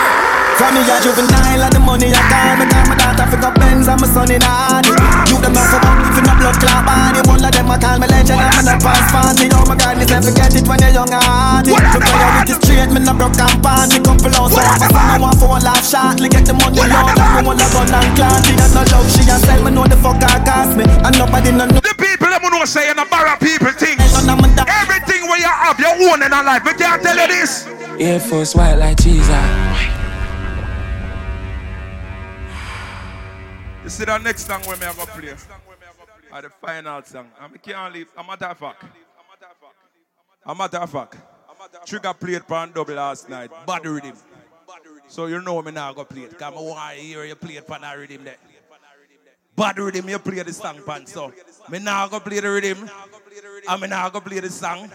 From me a juvenile and the money I got Me got my daughter for got Benz and my son in a honey You them not for back if you no blood clot body. One of them I call me legend I'm in a pass party. Oh my God, listen forget it when you're young and hardy. To priority straight, me no broke and party Couple of so I I want for a laugh shortly. Get the money low, like me wanna run and clan She has no love, she has sell me know the fuck I cost me. And nobody no know. The people them know say and borrow people things. Everything where you have you own in a life. We can't tell you this. Air Force white like Jesus. You see that next song when me I go play? Or the final song. I me can't leave. I'm A of fact. A fact. Trigga played pan double last night. Bad rhythm. So you know me now go play it. Cause I want to hear you play it pan that rhythm there. Bad rhythm you play the song pan. So me now go play the rhythm. And me now go play the song.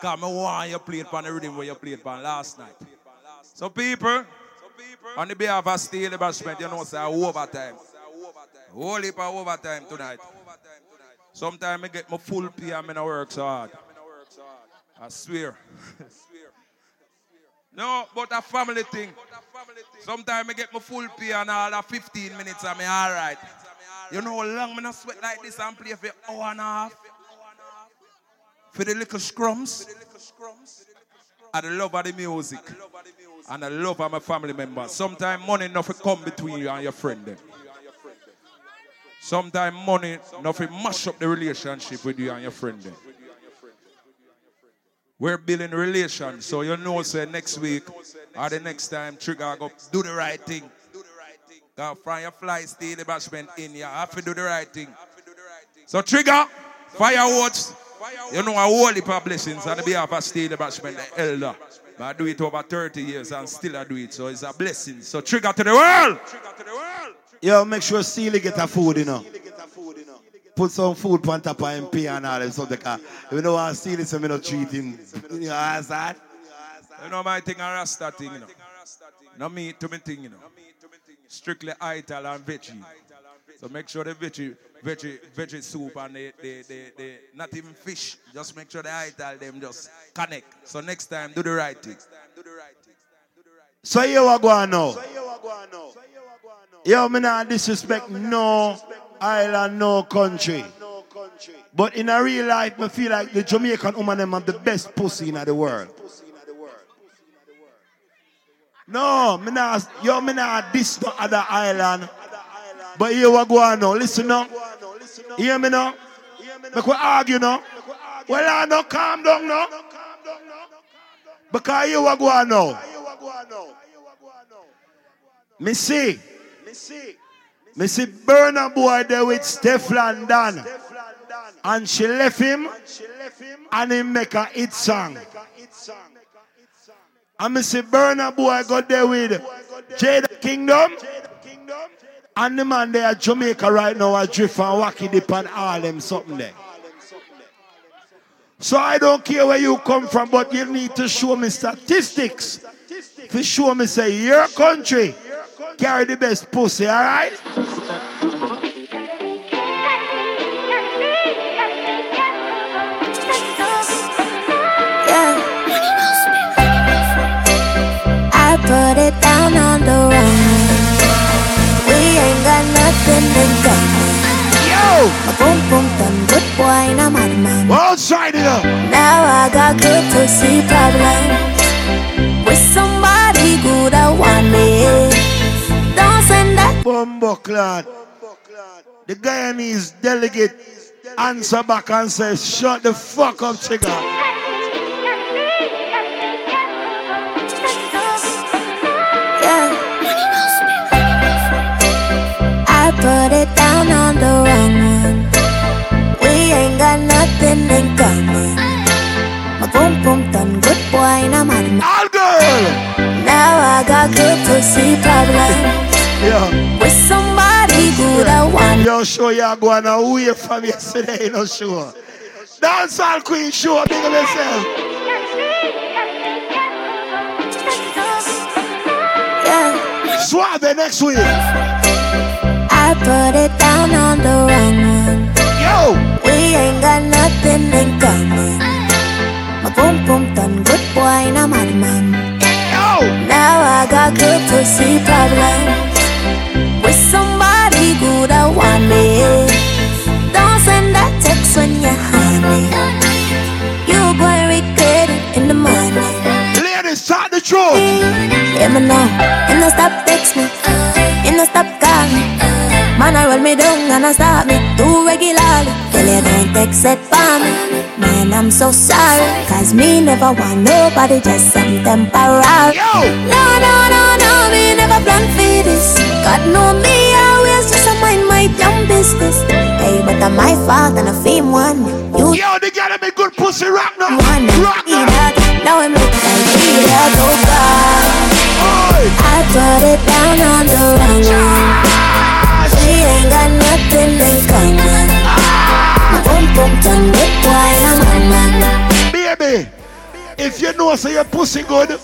I want you play it pan the rhythm where you played pan last night. So people, on the behalf of Steelie Bashment, you know, say overtime. Heap of overtime tonight. Sometimes I get my full pay and I work so hard. I swear. no, but a family thing. Sometimes I get my full pay and all of 15 minutes me alright. You know how long I sweat like this and play for hour and a half? For the little scrums? I love of the music. And the love of my family members. Sometimes money enough come between you and your friend. Them. Sometimes money nothing mash up the relationship with you and your friend. We're building relations, so you know, say next week or the next time, Trigga go do the right thing. Go from your fly, stay the bashment in, you have to do the right thing. So Trigga, fireworks, you know, I a holy blessings on the behalf of Steelie Bashment, the elder. But I do it over 30 years and still I do it, so it's a blessing. So Trigga to the world. Yo, make sure Steelie get a food, you know. Put some food on top of him, pay and all that stuff. Because if you know how Steelie, so me not treat him. You know, as that. You know my thing, a Rasta thing, you know. No meat to me thing, you know. Strictly ital and veggie. So make sure the veggie, veggie, veggie soup and the, the, the, the, not even fish. Just make sure the ital them just connect. So next time, do the right thing. So you what going now? Yo, me not disrespect no island, no country. But in a real life, me feel like the Jamaican woman them have the best pussy in the world. No, me not, yo, me not this no other island. But here what going now? Listen now. Hear me now? Make we argue now. Well, I no calm down now. Because here what going now? Me see. Me see Burna Boy there with Stefflon Don. And she left him and he make a hit song. And me see Burna Boy got there with Jada Kingdom. And the man there at Jamaica right now a drift and wacky dip and all them something there. So I don't care where you come from, but you need to show me statistics. To show me say your country Carry the best pussy, all right? I put it down on the wrong. We ain't got nothing to gain. Yo! A boom boom good boy, and I'm out of mind. Well, sign it up. Now I got good pussy problems. Bumbo clad. The Guyanese delegate answer back and says, shut the fuck up, chigga. Yeah. I put it down on the wrong one. We ain't got nothing in common. My boom boom done good boy, and I'm out of girl. Now I got good pussy problem. Yeah. With somebody good I want. Yo, show you going away from yesterday, no sure. Dance all queen show, big of yourself. Yeah. Suave next week. I put it down on the wrong one. Yo. We ain't got nothing in common. My boom boom done good boy, and I'm out of man. Yo. Now I got good pussy problem. With somebody good I want me. Don't send that text when you're honey. You going regret it in the morning. Ladies, talk the truth. Let me know. And no stop text me. And no stop call me. Man, I roll me down and I stop me too regularly. Tell you don't text it for me. Man, I'm so sorry. Cause me never want nobody, just some temporary. No, no, no, no, me never plan for this. God know me, I always just a mind my damn business. Hey, but I'm my fault and I fame one. You Yo, they gotta be good pussy rock now. one Rock now. that. Now I'm like me that, oh God. I put it down on the wrong one. We ain't got nothing in common. My boom boom done with wine, I'm man. Baby, if you know say your pussy good,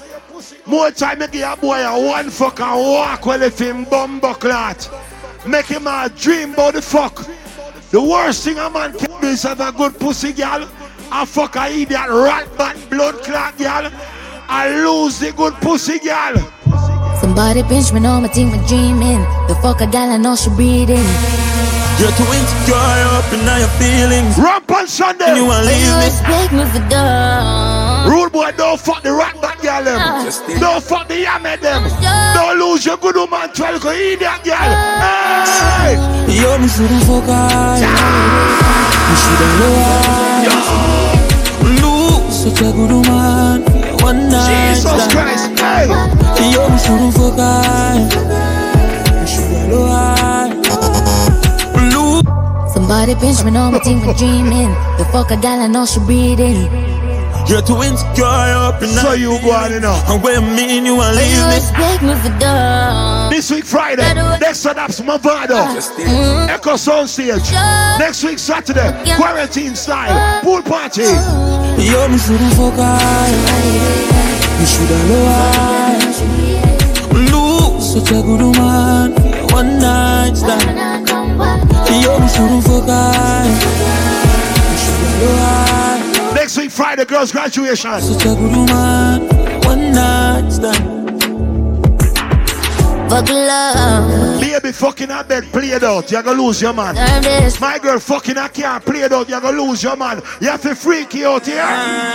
more time you give a boy a one fuck and walk well if him bumbo clot. Make him a dream about the fuck. The worst thing a man can do is have a good pussy girl, a fuck a idiot rat bat blood clot girl, and lose the good pussy girl. Somebody pinch me, know my team for dreaming. The fuck a gal, I know she breathing. You're too insecure up in all your feelings. Rum Punch Sunday. And you wanna leave me. Respect me for dumb. Rude boy, don't fuck the rat bat girl them. Don't fuck the yammer them. Don't lose your good woman 12 cause idiot girl. Hey! Yo, me shoulda fuck her. Me shoulda love her. Look, such a good woman. One night. Jesus. Christ, hey! Yo, me shoulda fuck her. Me shoulda love her. Look. Somebody pinch me, know my team for dreaming. The fuck a gal, I know she breathing. You're too insecure up in So you go on, you know. And when me and you wanna You leave me. respect me for dumb. This week Friday, next one that's Mavado. Mm. Echo Sound Stage. Next week Saturday, quarantine style, pool party. Yo, me shoulda fuck her. Me shoulda love her. Look, such a good woman. One night stand. Yo, me shoulda fuck her. Me shoulda love her. Next week Friday, girls' graduation. Such a good woman. One night stand. Fuck love. Baby fucking a bed, play it out. You're gonna lose your man. My girl fucking a car, play it out. You're gonna lose your man. You have to freaky out here.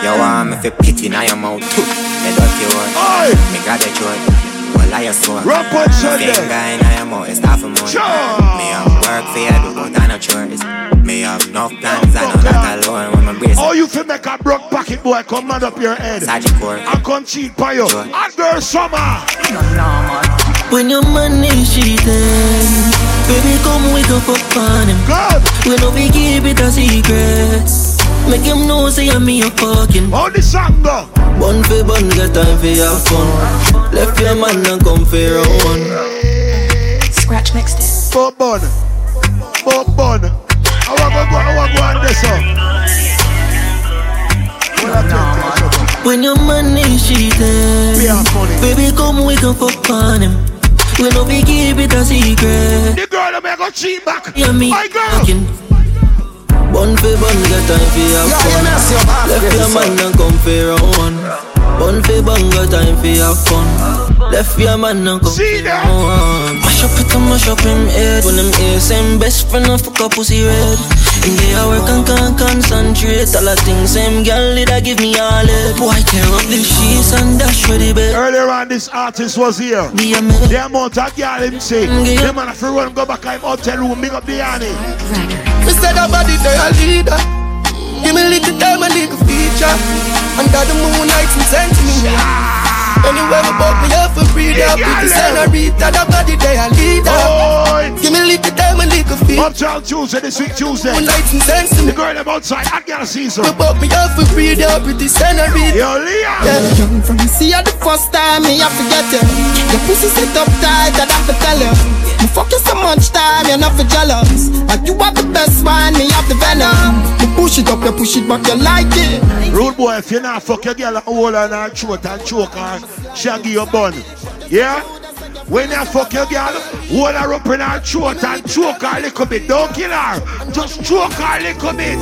You want me fi pity in your mouth too You dirty one Oi! Me grab the throat Well I your soul Rum Punch Sunday. Finger in your mouth It's half a month Sure. Me have work for you do But I no chores Me have enough plans I know that alone When my brace Oh, you feel make a broke pocket boy come mad up your head. Sergeant Core And come cheat by you. Hot girl summer. When your money cheating, baby come wake up up on him. Good. We know we keep it a secret. Make him know say I'm me a fucking. How the song go? Bun for bun, get time for your fun. Left your man and come for your one. Scratch mixed it. Bob bun. Bob bun. When your money cheating, baby come we up up on him. We know we keep it a secret. The girl that go cheat back. Yeah, me My girl. fucking. Bun for bun, get time for your fun. Left your man and come for your one. Bun for bun, got time for your fun. Left your man now go. See that? Mash up it and mash up him head. When them ear same best friend of fuck up pussy red. In the hour can can concentrate. All the things same girl did I give me all it. Boy tear up the sheets and dash for the bed. Earlier on, this artist was here. Be a man. The amount of girl him say. The man if you run go back him hotel room, big up Diani. Me said a body they a leader. Give me little time, a little feature. Under the moonlight, some sent me. Anywhere we both me up for freedom. Senorita, the body they a leader. Give me little time, a little feature. Uptown Tuesday, this week Tuesday. Moonlight, some sense to me. The girl them outside, I gotta see some. We both me up for freedom. Pretty senorita. Yo, Leon. Yeah. Young from see you the first time, me have to get you. Your pussy sit up tight, I have to tell you. Me fuck you so much time, you're not for jealous. Like you have the best one, me have the venom. Me push it up, you push it back, you like it. Rude boy, if you not fuck your girl and hold her in her throat and choke her, she'll give you a bun. Yeah? When you fuck your girl, hold her up in her throat and choke her a little bit. Don't kill her. Just choke her a little bit.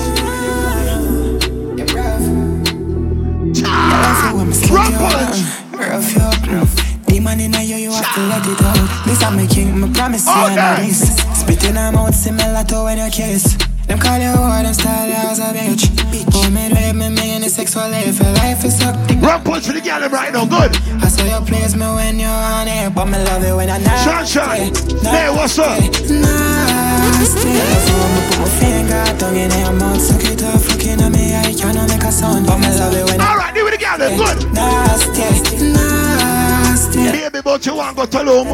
Rock punch. Demon in you, you have to let it out. This I'm making, my promise you I know this. Spitting them out similar to when you kiss. Them call you whore, them style you as a bitch. Oh, me rape me, me in the sexual life. Your life is up. Rock punch for the girl right now, good. I saw you place me when you're on it, but me love it when I'm not. Sunshine. Hey, what's up? Nasty. So I'ma put my finger down in your mouth, suck it off, looking at me, I cannot make a sound, but me love it when I. Alright, do it again, good. Nasty, nasty. Baby, but you want to go to Tulum.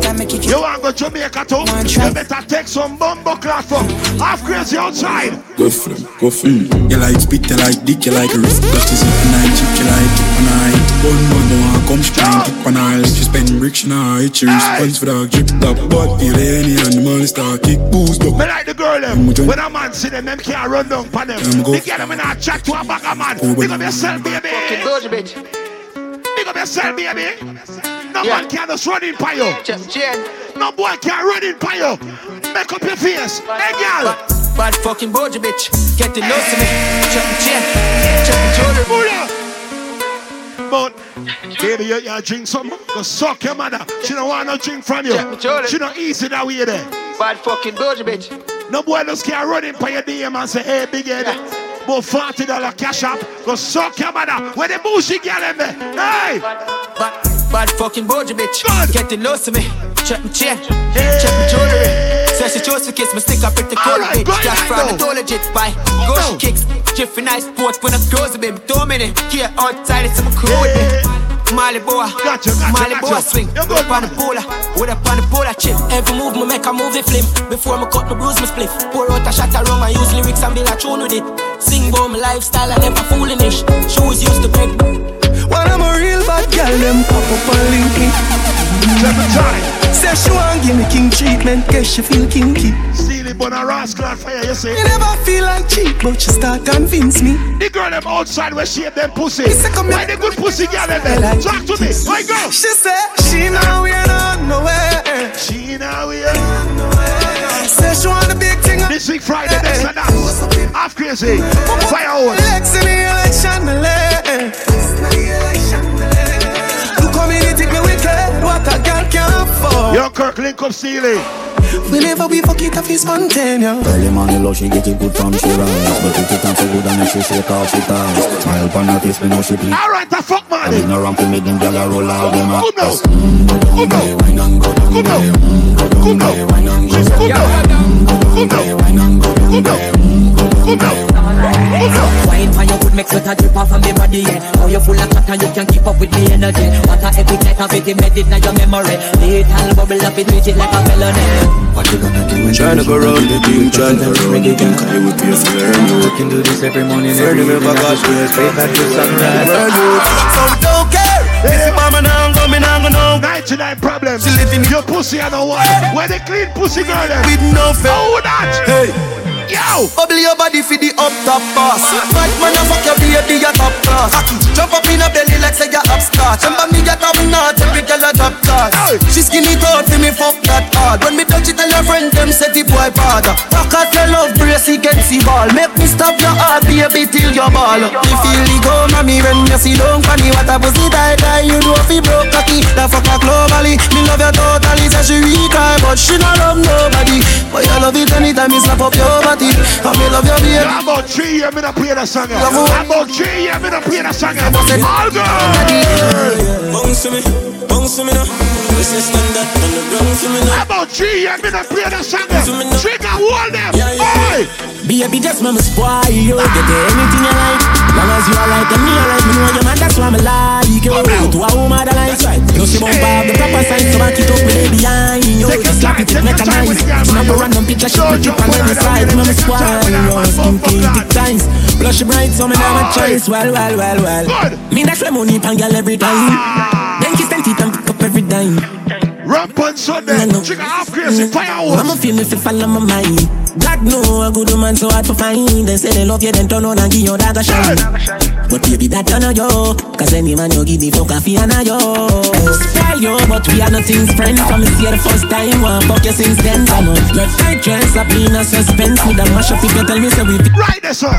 You want to go Jamaica too. You better take some bumbo cloth from Halfkrazy outside. Go for them, go for them. You like spit, you like dick, you like wrist. That is it, nine chick, you like tip and eye. One man don't want come strong, tip and eye. She spend bricks, she nah hit your response for that drip top. But feel any and the money start kick boost up. Me like the girl them. When a man see them, them can't run down for them. They get them in a chat to a bag of man. Big up yourself, baby. Big up yourself, baby. No man can just run in by you. No boy can run in by you. Make up your face. Hey, girl. Bad fucking bojo bitch, getting close to me. Check my chain, check my jewelry. But baby, you, you drink something. Go suck your mother. She don't want no drink from you. She don't easy that way there. Bad fucking bojo bitch. No boy just can't run in by your DM and say, hey, big head. But forty dollar cash up. Go suck your mother. Where the bullshit girl in there? Hey. Bad, bad fucking bojo bitch, getting close to me. Check my chain, check my jewelry. Says she chose to kiss me, stick up pretty cold bitch. Just from the door legit by Ghost kicks. Jiffy nice sport when I close a bit. Two minutes, here outside it's my crew with me. Molly boy, gotcha, gotcha, Molly gotcha. swing. Up on the polar, with up on the polar chip. Every move me make a movie flim. Before me cut me bruise me spliff. Pour out a shot rum, I use lyrics and build a tune with it. Sing about my lifestyle, I never fooling ish. Shoes used to break. When I'm a real bad girl, them pop up and link me. Say she want give me king treatment, guess she feel kinky. Steelie but a rascal on fire, you say. You never feel like cheap, but she start convince me. The girl them outside where she shape them pussy. Why the good pussy girl them there? Talk to me. Why go? She say she know we are on the way. She know we are on the way. Say she want the big thing. This week Friday, this and that. Halfkrazy. Fire in the election, afford. Yo, Kirk, link up Steelie. Whenever we fuck it up, it's spontaneous. Early morning love, she get it good from she rise. But if it ain't so good and if she shake off she ties. Smile upon her face, me know she please Alright, the fuck man. I no ramp to make them gyal a roll out them Come now ass Come now Wine and go down there Come now Wine and go down there Come now Wine and go down there Come now Wine for your good make sweat a drip off of me body, yeah How you full of chatter, you can keep up with me energy What a epic night of it, embedded in your memory Little bubble up, it treat it like a felony What you gonna do when Tryna go round the team, tryna go round the team Cause you would be a flare You can do this every morning, Friend every of me, evening God bless Straight back to sunrise Brand So don't care. This is mama now, go me now, go know. 99 problems. She living Your pussy, I know what. Where the clean pussy girl them? with no fear. Oh, that. Hey. Yo. Bubble your body for the up top boss. Bad man, you fuck your baby, you top class. Jump up in a belly like say you upstart. Remember me, you top notch, every girl a drop class. She skinny tall for me, fuck that hard. When me touch it, tell your friend them say the boy bad. Rock out your love brace, he get pussy ball. Make me stop your heart, baby, till your ball. Me feel the go, mommy, when you see don't funny. What a pussy tight, tight, you know if you broke cocky. The fuck her globally. Me love you totally, say she weak cry, but she not love nobody. But you love it anytime you slap up your body. And me love your baby. I'm about three years, me not play that song. I'm about three years, me not play that song. All girls. Bounce to me, bounce to me now. This is standard on the ground for me now. About three years, me not play that song. Trigga, hold them. Hey. Baby, just mama spoil you. Get anything you like. Long as you alright and me alright, me know your man. That's why me like you. To a woman that likes right. You see bump up the proper side, so back it up with behind you. Slap it, make a nice. Snap a random picture, she put it on the side. Mama spoil you. Skin clean, thick times. Blush bright, so me never choice. Well, well, well, well. Me dash my money pan girl every time. Then kiss them Rum Punch Sunday. Trigga half crazy fireworks. I'ma feel me fi follow my mind. God know a good woman so hard to find. They say they love you, then turn on and give you that a shine. But baby, that turn on yo. Cause any man you give me fuck a fee and a yo. Spell yo, but we are nothing's friends. From me see the first time, one fuck you since then. I know your tight dress up in a suspense. With a mash up if you tell me say we. Right there, sir.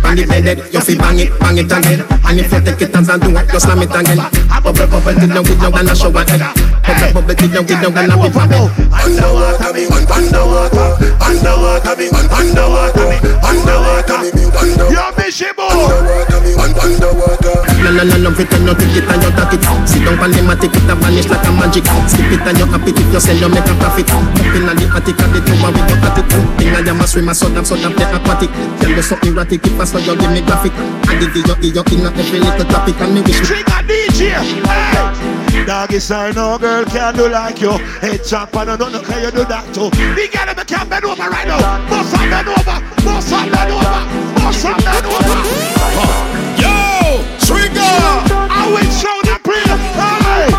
On the bed, you fi bang it, bang it again. And if you take it and do it, you slam it again. Bubble, bubble, till you with you and a shower head. Bubble, bubble, till you with you and a big bubble. Underwater me, underwater, underwater me, underwater me, underwater me, underwater. Yo, Mishibo. Underwater me, underwater. No, no, no, no, fit and you take it and you take it. Sit down on the matic, it a vanish like a magic. Skip it and you happy if you sell, you make a profit. Up in the attic, at the tower with your attic. Thing I am a swimmer, so damn, so damn, play aquatic. Tell you something erratic, if I saw you give me graphic. I did the you, you in every little topic, and me wish. Trigga DJ. Hey. Doggy style, no girl can do like you. Head chop and no no can you do that too. Big girl, me can bend over right now. Boss up, bend over. Boss up, bend over. Boss up, bend over. Yo, Trigga. I will show the prayer. Hey.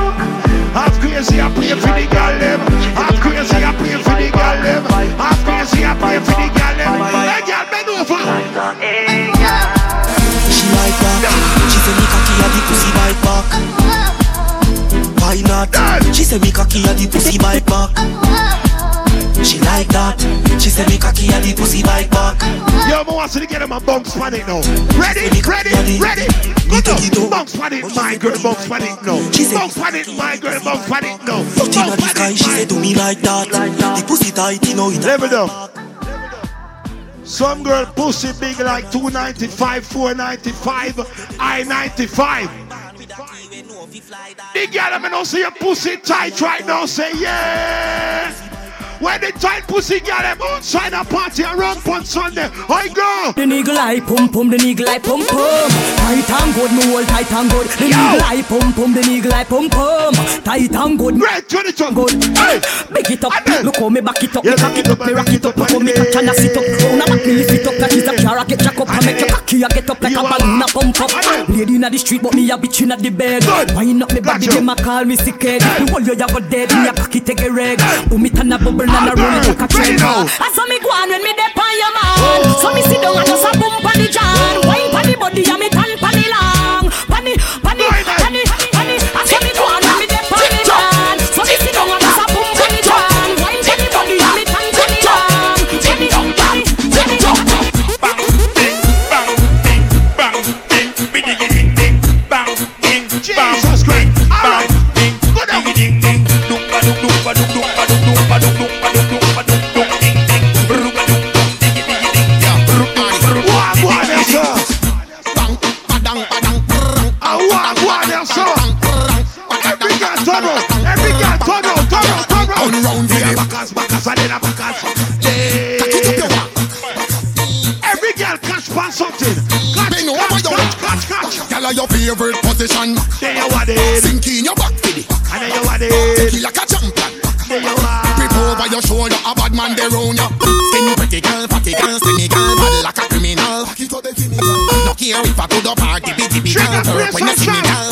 I'm crazy, I pray for the girl them. I'm crazy, I pray for the girl them. I'm crazy, I pray for the girl them. Hey, girl, bend over. Not? She said me cocky at the pussy bite back. She like that. She said me cocky at the pussy bite back. Yo, I want to get him a bounce on it now. Ready, ready, ready. Go to bounce on it, my girl, bounce on it now. Bounce on it, my girl, bounce on it now. Foot inna the sky, she say do me like that. The pussy tight, you know it. Level down. Some girl pussy big like 295, 495, I 95. Big girl, I'm gonna see your pussy tight right now. Say yeah. When the tight pussy girl them outside a party and Rum Punch Sunday, I go. The nigga like pum pum, the nigga like pum pum. Tight and good, me hold tight and good. The nigga like pum pum, the nigga like pum pum. Tight and good, Red to the tongue. good. Hey, big it up, look how me back it up, me cock it up, me rock it up, look how me catch and I sit up. Round a back me lift it up, like it's a car, I get jack up, I make your cocky, I get up like a balloon, I pump up. Lady inna the street, but me a bitch inna the bed. Wind up me body, them a call me sick head. The whole you have a dead, me a cocky take a reg. Boom it and a bubble and a it like a train. I saw me go on when me dep on your man. Oh. So me sit down and just a boom pon the jam. Wine pon the body and me catch. Are your favorite position. There you are, there. Sink in your back for the And then you are, Take it like a champion. There you are. Grip over your shoulder, a bad man there round ya. Skin pretty girl, fatty girl, skinny girl, bad like a criminal. No care if I go to party, bitty bitty girl, hurt when you see me girl.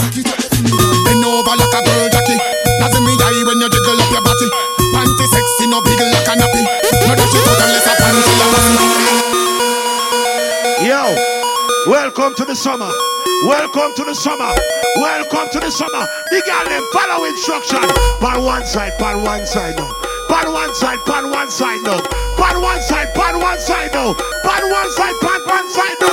Bend over like a bird jockey. Doesn't me die when you jiggle up your body. Panty sexy, no big like a nappy. No dash it out unless a panty a Yo, welcome to the summer. Welcome to the summer. Welcome to the summer. The girl them follow instruction. Pan one side, pan one side now. Pan one side, pan one side now. Pan one side, pan one side now. Pan one side, pan one side now.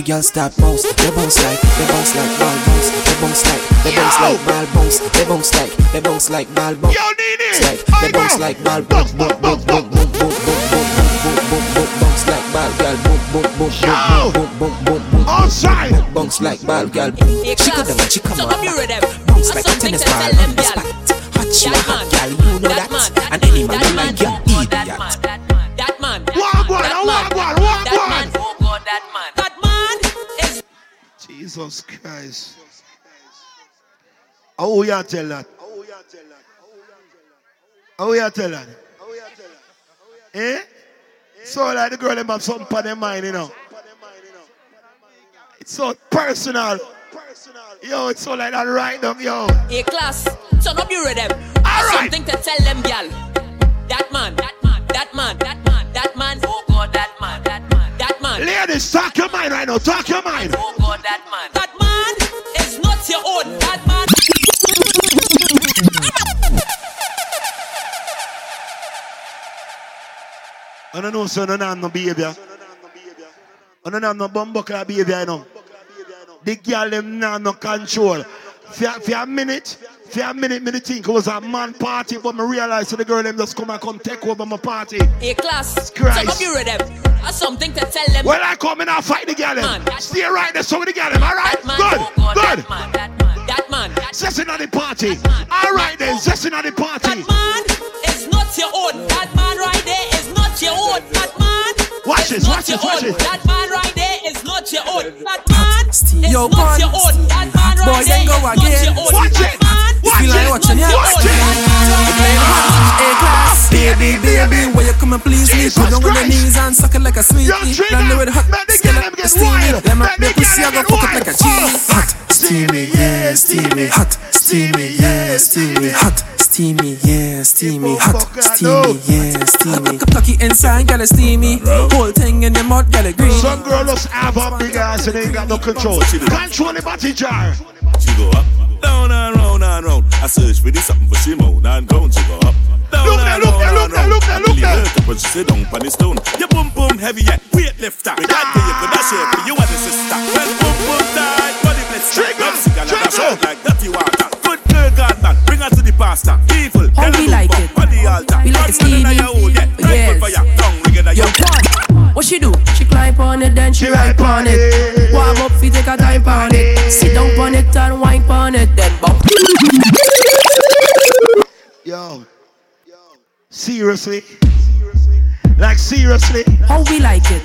Every girl start bounce, they bounce like, they bounce like ball bounce, they bounce like, they bounce like ball bounce, they bounce like, they bounce like ball bounce. Yo, Nene. Like, they bounce like ball bounce, boom, boom, boom, boom, boom, boom, boom, boom, boom, boom, bounce like ball, girl, boom, boom, boom, boom, boom, boom, boom, boom, outside, bounce like ball, girl. She class, could have, she come so on, come here with them. bounce Or like a something tennis to ball tell them, on the girl. spot. Hot, she a That hot man, girl, you know that that, man, that and any man that you man, like, you oh, that idiot. man, that man, that man, Walk one, that walk man, Jesus Christ. How you tell that? How you tell that? How we a tell that? Eh? So like the girl them have something on their mind, you know. It's so personal. Yo, it's so like that right now, yo. A class, so no be with them. All right. Something to tell them, girl. That man, that man, that man, that man, that man, oh God, that man. Ladies, talk your mind right now. Talk your mind. Oh God, that man. That man is not your own. That man. I don't know, so I don't have no behavior. I don't have no bumbuckler behavior, you know. The girl them no control. For, for a minute, for a minute, me think it was a man party, but me realize the girl them just come and come take over my party. A class, Christ. so with them. Or something to tell them. Well, I come and I fight the girl them. Stay right there, so with the girl them, all right? That man, Good, oh God, good. That man, that man, that man, at the party. All right then, zesting at the party. That man is not your own. That man right there is not your own. That man Watch is this, not watch your this, watch own. this. That man right there is not your own. That man is Yo, not your own. That man Boy, right there then is go not your own. Watch That it. man Watch feel like it. watching not it. your Watch own. it. A class, baby, baby, where you come and please me? Jesus Put down on your knees and suck it like a sweetie. Yo, Trigga. Land with hot, Let the skin girl like them get steamy. Let me Let pussy, I go them fuck get it like a wild. cheese. Hot, steamy, yeah, steamy. Hot, steamy, yeah, steamy. Hot, steamy, yeah, steamy. Hot, steamy, yeah, steamy. Cocky inside, girl, it's steamy. Whole thing in the mud, girl, it green. Some girl just have a big ass and ain't got no control. Control the body jar. She go up, down and round and round. I search for this something for she moan and ground. She go up, down Look there, and look there, round look and there, round. look there, I look believe there. her when she sit down on the stone. Your boom boom heavy yet weightlifter. Me can't tell you could dash it for you bring her to the pastor. Evil, How we like it? On the altar. We like it Bad steamy. your hood, yeah. Right Yes. foot for your tongue, ring it a Yo, your what? What she do? She climb on it, then she ride on it. Warm up, fi take a time on it. Sit down on it and wine on it, then bump. Yo. Seriously? Like seriously? How we like it?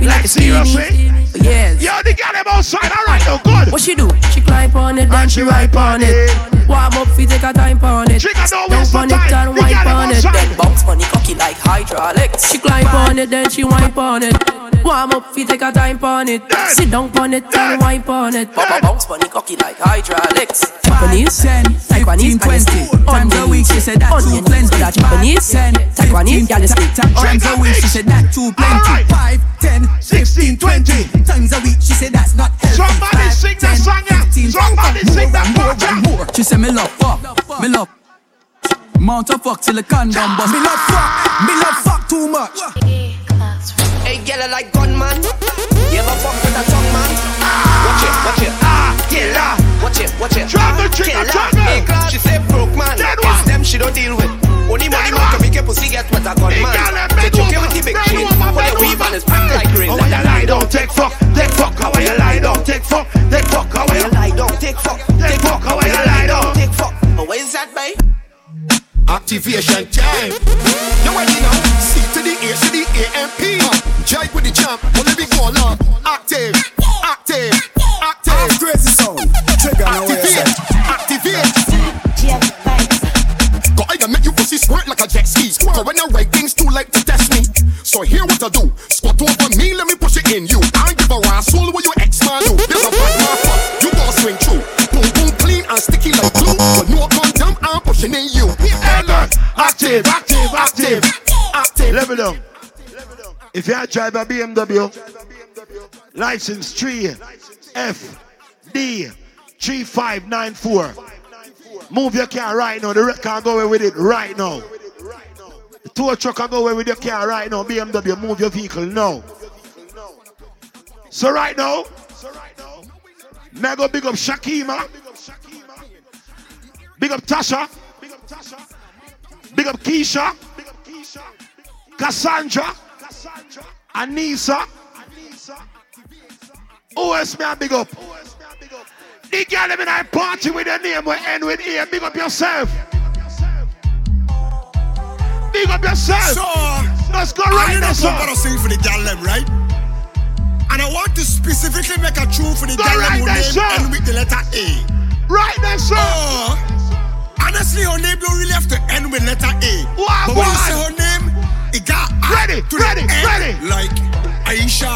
We like it seriously? steamy. Yes. Yo, they got them outside. All right, now good. What she do? She climb on it, then she she ride ride on on it. it. Warm up, fi take a time on it. Trigga, don't Down waste no on it time. and They wine got them on it, outside. then bounce on it, cocky like hydraulics. She climb on it, then she wine on it. Warm up, fi take a time on it. Sit down on it and wine on it. Baba bounce on it, cocky like hydraulics. Japanese, 10, Taiwanese, 15, 20 times a week. She said that too Onion, plenty. that Japanese, 10, Taiwanese, 15, girl, you times a week. She said that too plenty. 5, 10, 16, 20 times a week. She said that's not healthy. Somebody 5, sing that 10, song, yeah. 15, Somebody more sing that and more part, and more. She said me love fuck, me love. Mount a fuck till the condom bust. Me love fuck, me love fuck too much. Hey, girl, I like gunman. You ever fuck with a tongue man? Watch it, watch it. Ah, killer. Watch it, watch it. Drop the trigger, killer. drop it. Hey, class. She say broke man. Dead It's them she don't deal with. Only money man can make your pussy get wet I gunman. Hey, girl, They bend joke you over, with the big bend chain. over, Put your weave over. on his back like rain. Oh, when you lie down, take fuck, take fuck, how you lie down, take fuck, take fuck, how When you you lie down, take fuck. Take fuck, how you lie down. Take fuck. Oh, what is that, babe? Activation time. You ready now? C to the A to the A M P. Jive with the champ. Well, let me go along. Active, active, active. Crazy sound. Pussy squirt like a jet ski. So when I write things too late to test me. So here what I do. Squat over me, let me push it in you. I give a rascal what your ex man do. There's a bad man fuck. You gonna swing through. Boom boom clean and sticky like glue. But no condom, I'm pushing in you. Active, active, active. active, Level down. If you drive a BMW, license 3 F D 3594. Move your car right now. The wreck can go away with it right now. The tow truck can go away with your car right now. BMW, move your vehicle now. So right now, may go big up Shakima. Big up Tasha. Big up Keisha. Cassandra. Anissa. Who else may big up? The girl in I party with your name will end with A. Big up yourself. Big up yourself. So, Let's go right now, sir. I'm sing for the girl right? And I want to specifically make a tune for the girl right who name sir. end with the letter A. Right there, sir. Oh, honestly, her name don't really have to end with letter A. Wow, but when you say her name, it got A Ready, to ready, the end, ready. Like Aisha,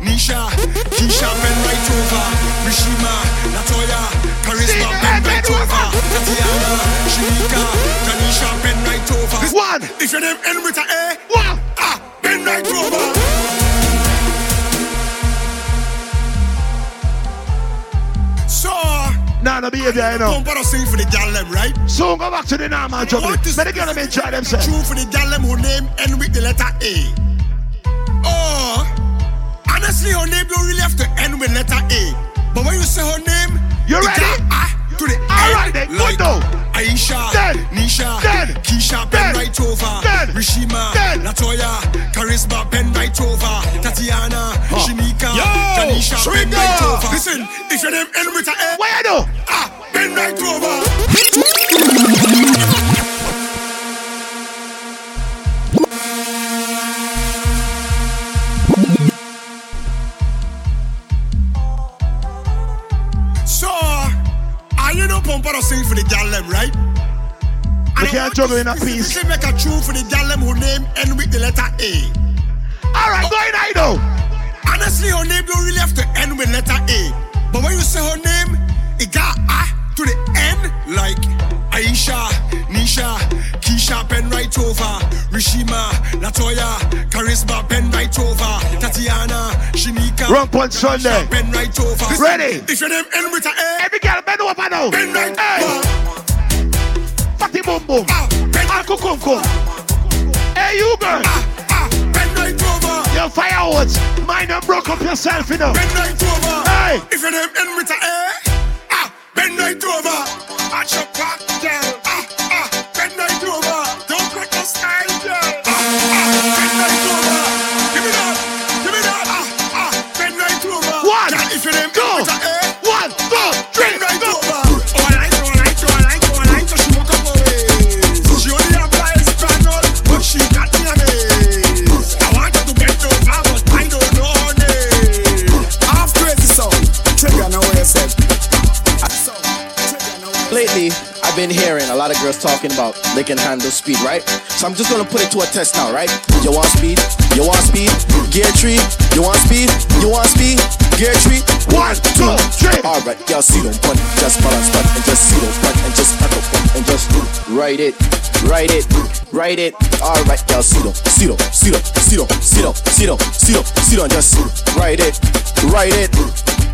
Nisha, Keisha, Ben right over, Rishima, Latoya, Charisma, Ben right over, Tatiana, Shimika, Tanisha, Ben right over. One. If your name end with a A, One. ah, Ben right over. So, Nah, no behavior, you know. Pump out sing for the gal them, right? Soon go back to the normal is But the girl them enjoy themselves. True for the gal them who name end with the letter A. Oh, honestly, her name don't really have to end with letter A. But when you say her name, You it ready? got A to the All end. right then, good like now. Aisha, Dead. Nisha, Dead. Keisha, Ben Dead. right over, Dead. Rishima, Dead. Latoya, Charisma, Ben right over, Tatiana, Shinika, Yo, Tanisha, Ben Shrinker. right over. Listen, if your name end with a A, What you do? ah, Ben right over. know pump out sing for the gal them, right? We can't juggle in a piece. Specifically make a tune for the gal them who name end with the letter A. All right, go in, I know. Honestly, her name don't really have to end with letter A. But when you say her name, it got A to the end, like Aisha, Nisha, Keisha, Ben right over, Rishima, Latoya, Charisma, Ben right over, Tatiana, Shinika, Rum Punch Sunday. Ben right over. Listen, Ready? If your name end with a A, Every girl bend over now. Ben right over. Fatty boom boom. Ah, cum cum. Hey, you girl. ah, ah, Ben right over. Your fireworks. Mind and broke up yourself, you know. Ben right over. Hey. If your name end with a A, ah, bend right over. At your back, girl. One, Go. Hearing a lot of girls talking about they can handle speed, right? So I'm just gonna put it to a test now, right? You want speed? You want speed? Gear tree? You want speed? You want speed? Gear tree? One, two, three. Alright, y'all see them punt, just balance punt, and just see them punt, and just punt, punt, and just write it, write it, write it. Alright, y'all see them, see them, see them, see them, see them, see them, see them, see them, just write it, write it.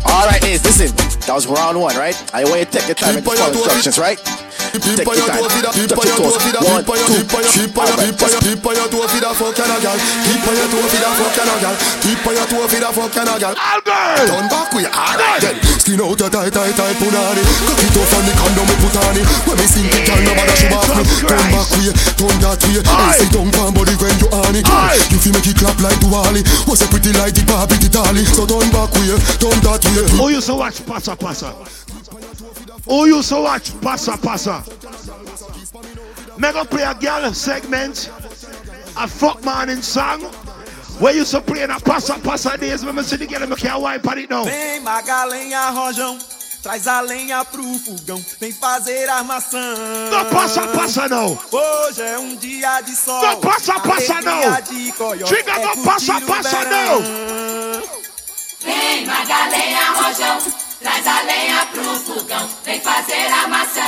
Alright, is listen, that was round one, right? I want you to take your time and Keep follow instructions, right? Take Keep on your your toe, feed Touch Keep on your your toe, toes. feed One, on your, two, on your, three. on your, Alright, on your, keep on your toe, feed a fuck and a gal. Keep on your toe, feed a fuck and a gal. Keep on your toe, feed a fuck and a gal. Turn back with alright then. Skin out your tight, tight, tight punani. Cock it off and the condom we put on it. When me sing it, girl, nobody should off me. Turn back with, turn that way. Sit down, pan body when you on it. You feel make it clap like Duali. Was a pretty like the Barbie, the dolly. So turn back with, turn that way. Who used to watch Passa Passa? Who used to watch Passa Passa? Me go play a girl segment, a fuck morning song. Where you to play in a Passa Passa days when me see the girl, me can't wipe on it now. Vem Magalenha Rojão, traz a lenha pro fogão, vem fazer armação. Não passa, passa não. Hoje é um dia de sol. Não passa, passa não. Diga, é não passa, passa verão. Vem Magalenha Rojão, traz a lenha pro fogão, vem fazer armação.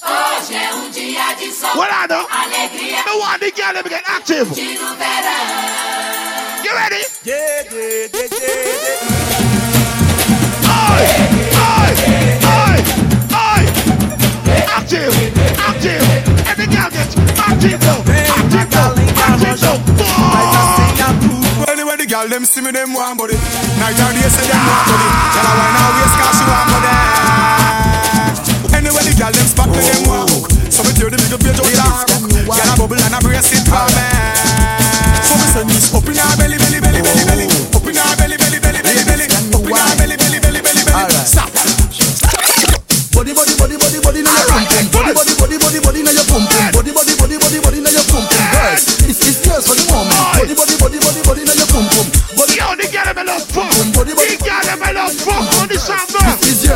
Hoje é um dia Well, I know. I want the girl to get active. You ready? Yeah, yeah, yeah, yeah, Oi, oi, oi, oi. Active, active. Every girl get active though. Active though. Active though. Girl them see me, them want body. Night or day, say them want body. Tell her why now waist, cause she want body. Anyway, the girl them spot me, them want hook. So me tear the big page out dark. Girl a bubble and a brace it for me. So me send this up in her belly, belly, belly, belly, belly,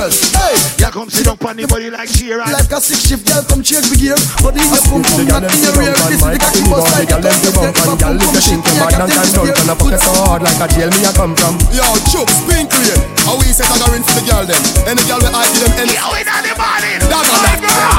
Yours. Hey, Yeah, come sit up on the body like Sheeran. like a six shift girl, come change the gear. Body in your pum pum, not in your rear. This is the cocky boss like a dog. Step up, pum pum, shit, yeah, captain steer. Put so hard like a jail me I come from. Yo, Chuck, spin clear. How we set a garin for the girl them? Any girl where I give them any. Yo, in the morning. That man, that.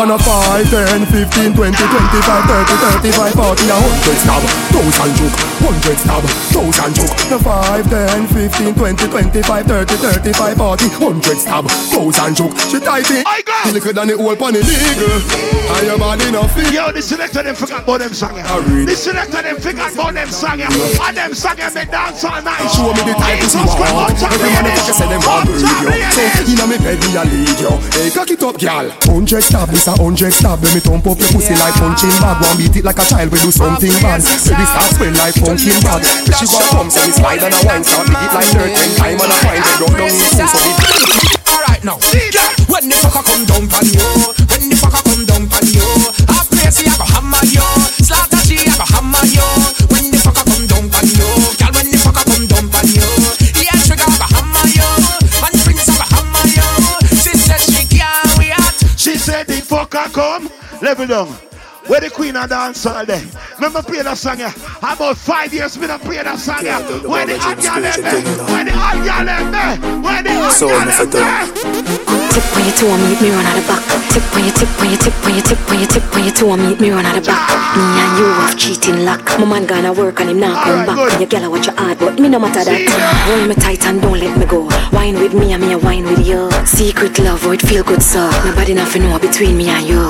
On a 5, 10, 15, 20, 25, 30, 35, 40, a hundred stab, thousand joke, hundred stab, thousand joke. The 5, 10, 15, 20, 25, 30, 35, 40, hundred stab, thousand joke. She tight it, I go. she liquor than the old pan illegal. And your body no fit. Yo, the selector them forgot about them song. yeah. The selector them forgot about them song. yeah. And them song yeah, me dance all night. Show me the type Jesus of Christ, walk. one time Every man that say them want to read you. So inna me bed me a lead you. Hey, cock it up, girl. Hundred stab, this a hundred stab. Let me thump up your pussy like punching bag. One beat it like a child, we do something bad. Baby start spell like pumpkin bag. Then she want come, say me slide and a wine. Start beat it like dirt. When time and a wine, they drop down in two, so it Alright now, girl, when the fucker come down on you, when the fucker come down on you, Halfkrazy I go hammer you, slaughter G I go hammer you. When the fucker come down on you, girl, when the fucker come down on you, yeah Trigga I go hammer you, and prince I go hammer you. She said she can't wait. She said the fucker come. Level down. Where the queen of dance all day. Remember play that song yeah? About five years me not play that song yeah. Where the hot girl them there? Where the hot girl them there? Where the hot So, girl Mr. them there? Tip on your toe and meet me run out the back. Tip on your tip on your tip on your tip on your tip on your toe and meet me run out the back. Me and you have cheating luck. My man gonna work and him not come back. And your girl watch your hard, but me no matter that. Hold me tight and don't let me go. Wine with me and me a wine with you. Secret love, oh it feel good so. Nobody nothing know between me and you.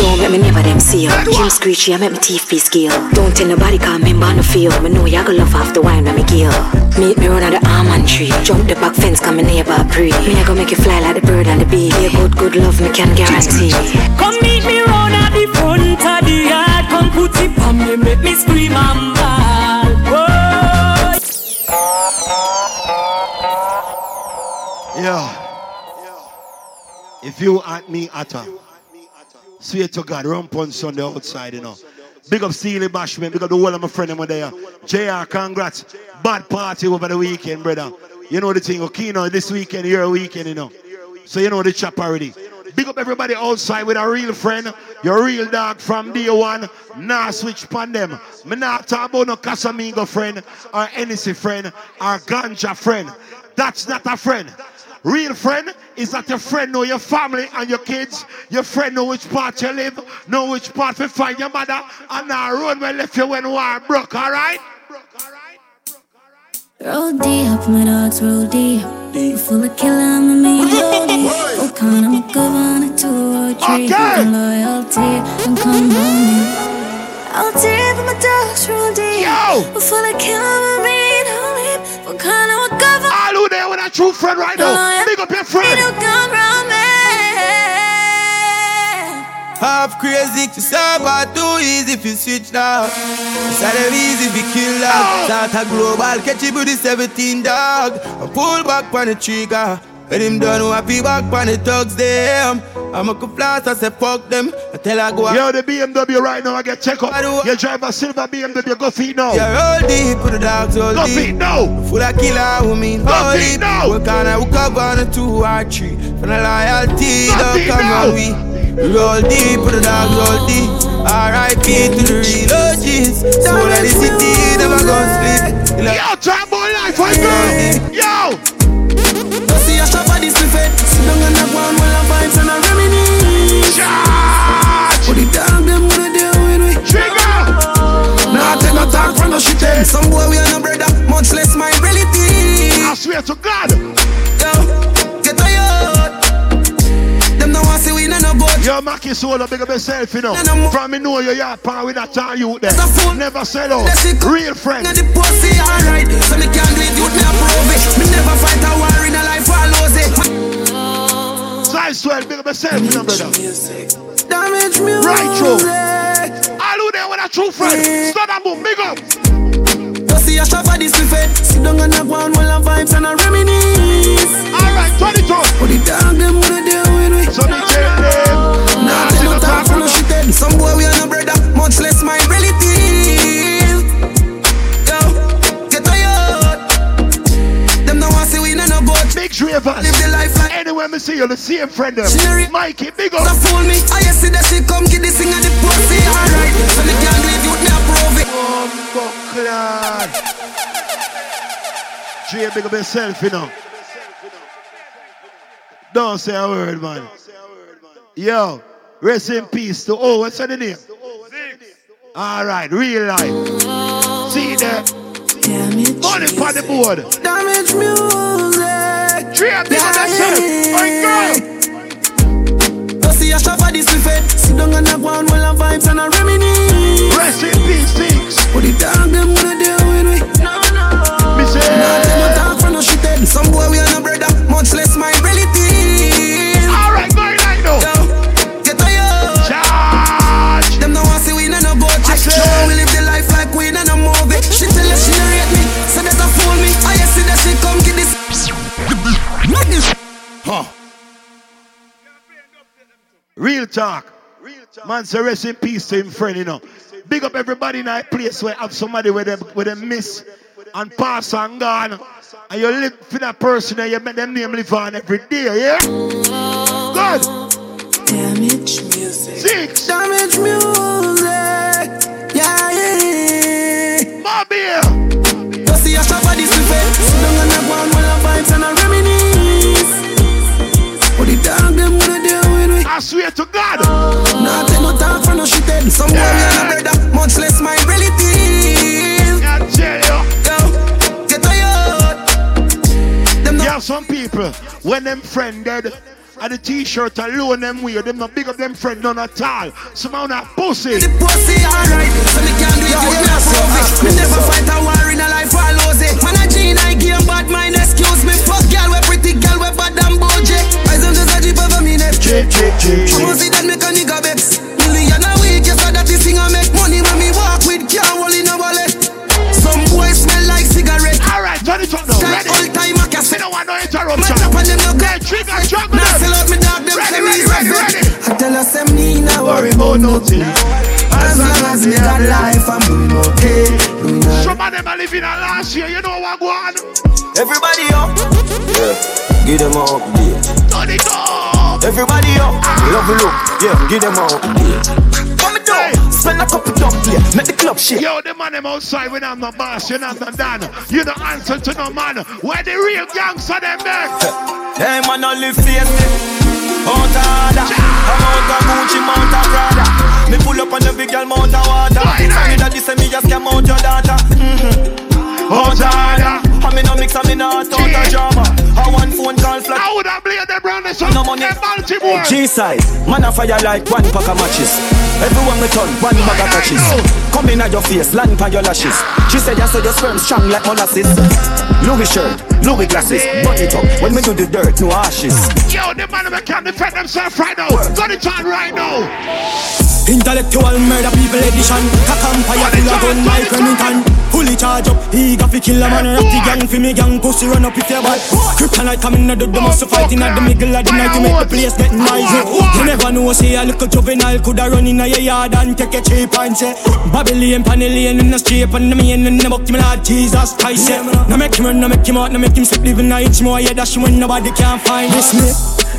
Don't make me never them see you. Jim screechy, I make me teeth be skill. Don't tell nobody cause me born to feel. Me know you go love off the wine when me give. Meet me run out the almond tree. Jump the back fence, come me neighbor pre. Me I go make you fly like the bird and the bee. Be a good, good love, me can guarantee. Come meet me round at the front of the yard. Come put it on me, make me scream and bawl. Whoa. Yeah. If you at me at her, swear to God, Rum Punch on the outside, you know. Big up Steelie Bashment, big up the whole of my friend over there. JR, congrats. Bad party over the weekend, brother. You know the thing, okay, you know, this weekend, your weekend, you know. So you know the chap already. Big up everybody outside with a real friend, your real dog from day one. Nah, switch pan them. Me not talk about no Casamigo friend, or NC friend, or Ganja friend. That's not a friend. Real friend is that your friend know your family and your kids. Your friend know which part you live, know which part you find your mother, and now run where left you when war broke, alright? Roll deep, my dogs roll deep. We full of killer, I'm a main roadie. Full con, I'm a governor two or three. Okay. And loyalty, don't come on me. Roll deep, my dogs roll deep. Yo! Full of killer, I'm a main roadie. Full con, I'm a governor. All who there with a true friend right now, big up your friend. Come round me. Halfkrazy, to stop out too easy if you switch now. It's not easy if you kill dog. Oh. Start a global, catch it with the 17 dog. I pull back on the trigger. When him done, who happy back on the thugs, them. I'm a good I say fuck them. I tell her go Yo, the BMW right now, I get check up. You drive a silver BMW, go feet now. Yeah, roll deep, put the dogs all Go deep. feet now. Full of killer, who mean Go all deep. now. We can't hook up on a two or three. For the loyalty, Go don't come now. on we. Roll deep, put the dogs roll deep. R.I.P. to the real OGs. Soul of the city, never gonna sleep. Yo, boy life, I go. Yo! Mackie Soul, big up yourself, you know. From me know you, you're part with that time you there. Never sell out. Real friend. Now the pussy alright, so me can't do it, you me approve it. Me never fight a war in a life, I lose it. Size 12, big up yourself, you know, brother. Damage music. Right, true. All who there with a true friend. Start and boom, big up. Pussy shop for this fed. Sit down and a go on while I vibes and I reminisce. Alright, 22. But the dog them wanna deal with me. So me tell them. They no shit then. Some boy we are no brother, much less my relative. Yo, get tired. Them no want see we no no boat. Big Ravers. Live the life like Anywhere me see you, the same friend them. Sherry. Mikey, big up. Don't fool me. Ah, I see that she come get this thing and the pussy alright. So me can't it, you me approve it. Buckland. Dre, big up yourself, you know. Don't say a word, man. Yo, rest in peace to, oh, what's the name? All right, real life. See there. Money for the board. Damage music. Dre, big up yourself. Oi, girl. Pussy a shop for this we fed. Sit down and a go on while I vibes and I reminisce. Rest in peace, six. But the dog them wanna deal with me. No, no. Me say. Nah, them no talk for no shit then. Some boy we are no brother, much less my Huh. Real talk. Man, say rest in peace to him friend, you know. Big up everybody in that place where have somebody where them where them miss and pass and gone. And you live for that person and you make them name live on every day, yeah? Oh, Good. Damage music. Six. Damage music. When them friend dead, and the t-shirt alone them wear, them not big up them friend none at all. Some of them pussy. The pussy alright, so me can't do it, you me approve it. Me never fight a war in a life, I lose it. Man a G I game bad mind, excuse me. Fuck girl, we pretty girl, we bad and bougie. I some just a jeep over me neck. Chip, chip, chip, I must see that make a nigga no Man interruption. up on them no good. trigger, drop Now them. sell me dog, them Ready, say me ready, ready, ready. I tell us them me now Worry worry about about nothing. nothing. As long as me got life, I'm doing okay. Doing all Some of them are living a last year, you know what go on? Everybody up. Yeah. Give them a update. Turn it up. Everybody up. Ah. Love a look. Yeah. Give them a update. What me a couple dump yeah. Make the club shake. Yo, the man them outside when I'm the boss, you're not the done. You don't answer to no man. Where the real gangster them there? Hey man, I live fierce. Mount Ada, a Mount a Gucci, Mount a Prada. Me pull up on the big girl, Mount a water. Sorry that this me just came out your daughter. Mm-hmm. Mount Ada, I me no mix, I me no out a drama. I one phone call flat. I would have played them round this No money. in Baltimore. G-side, man a fire like one pack of matches. Everyone me turn, one bag of catches. Come in at your face, land by your lashes. She said, I said your sperm strong like molasses. Louis shirt, Louis glasses, it up. When me do the dirt, no ashes. Yo, the man them can't defend themselves right now. Got it on right now. Intellectual murder people edition Cock and fire full of gun like Remington Fully charge up, he got to kill a man the gang fi me gang, pussy run up if you bad Kryptonite coming out the must fight in at the middle of the night To make the place get noisy You never know, say a little juvenile Coulda run in a your yard and take a cheap and say Babylon, Panellian in the street And the man in the book, me Lord Jesus Christ yeah. Now make him run, now make him out, now make him sleep Living a inch more, yeah, that's when nobody can find this me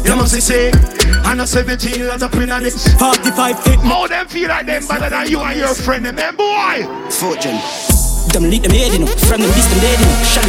You must be sick. And a 17 lot up in a this. 45 feet How them feel like them better than you and your friend, them, them boy. Fortune. Them lead them head, you. From them beast them dead, you. Shallow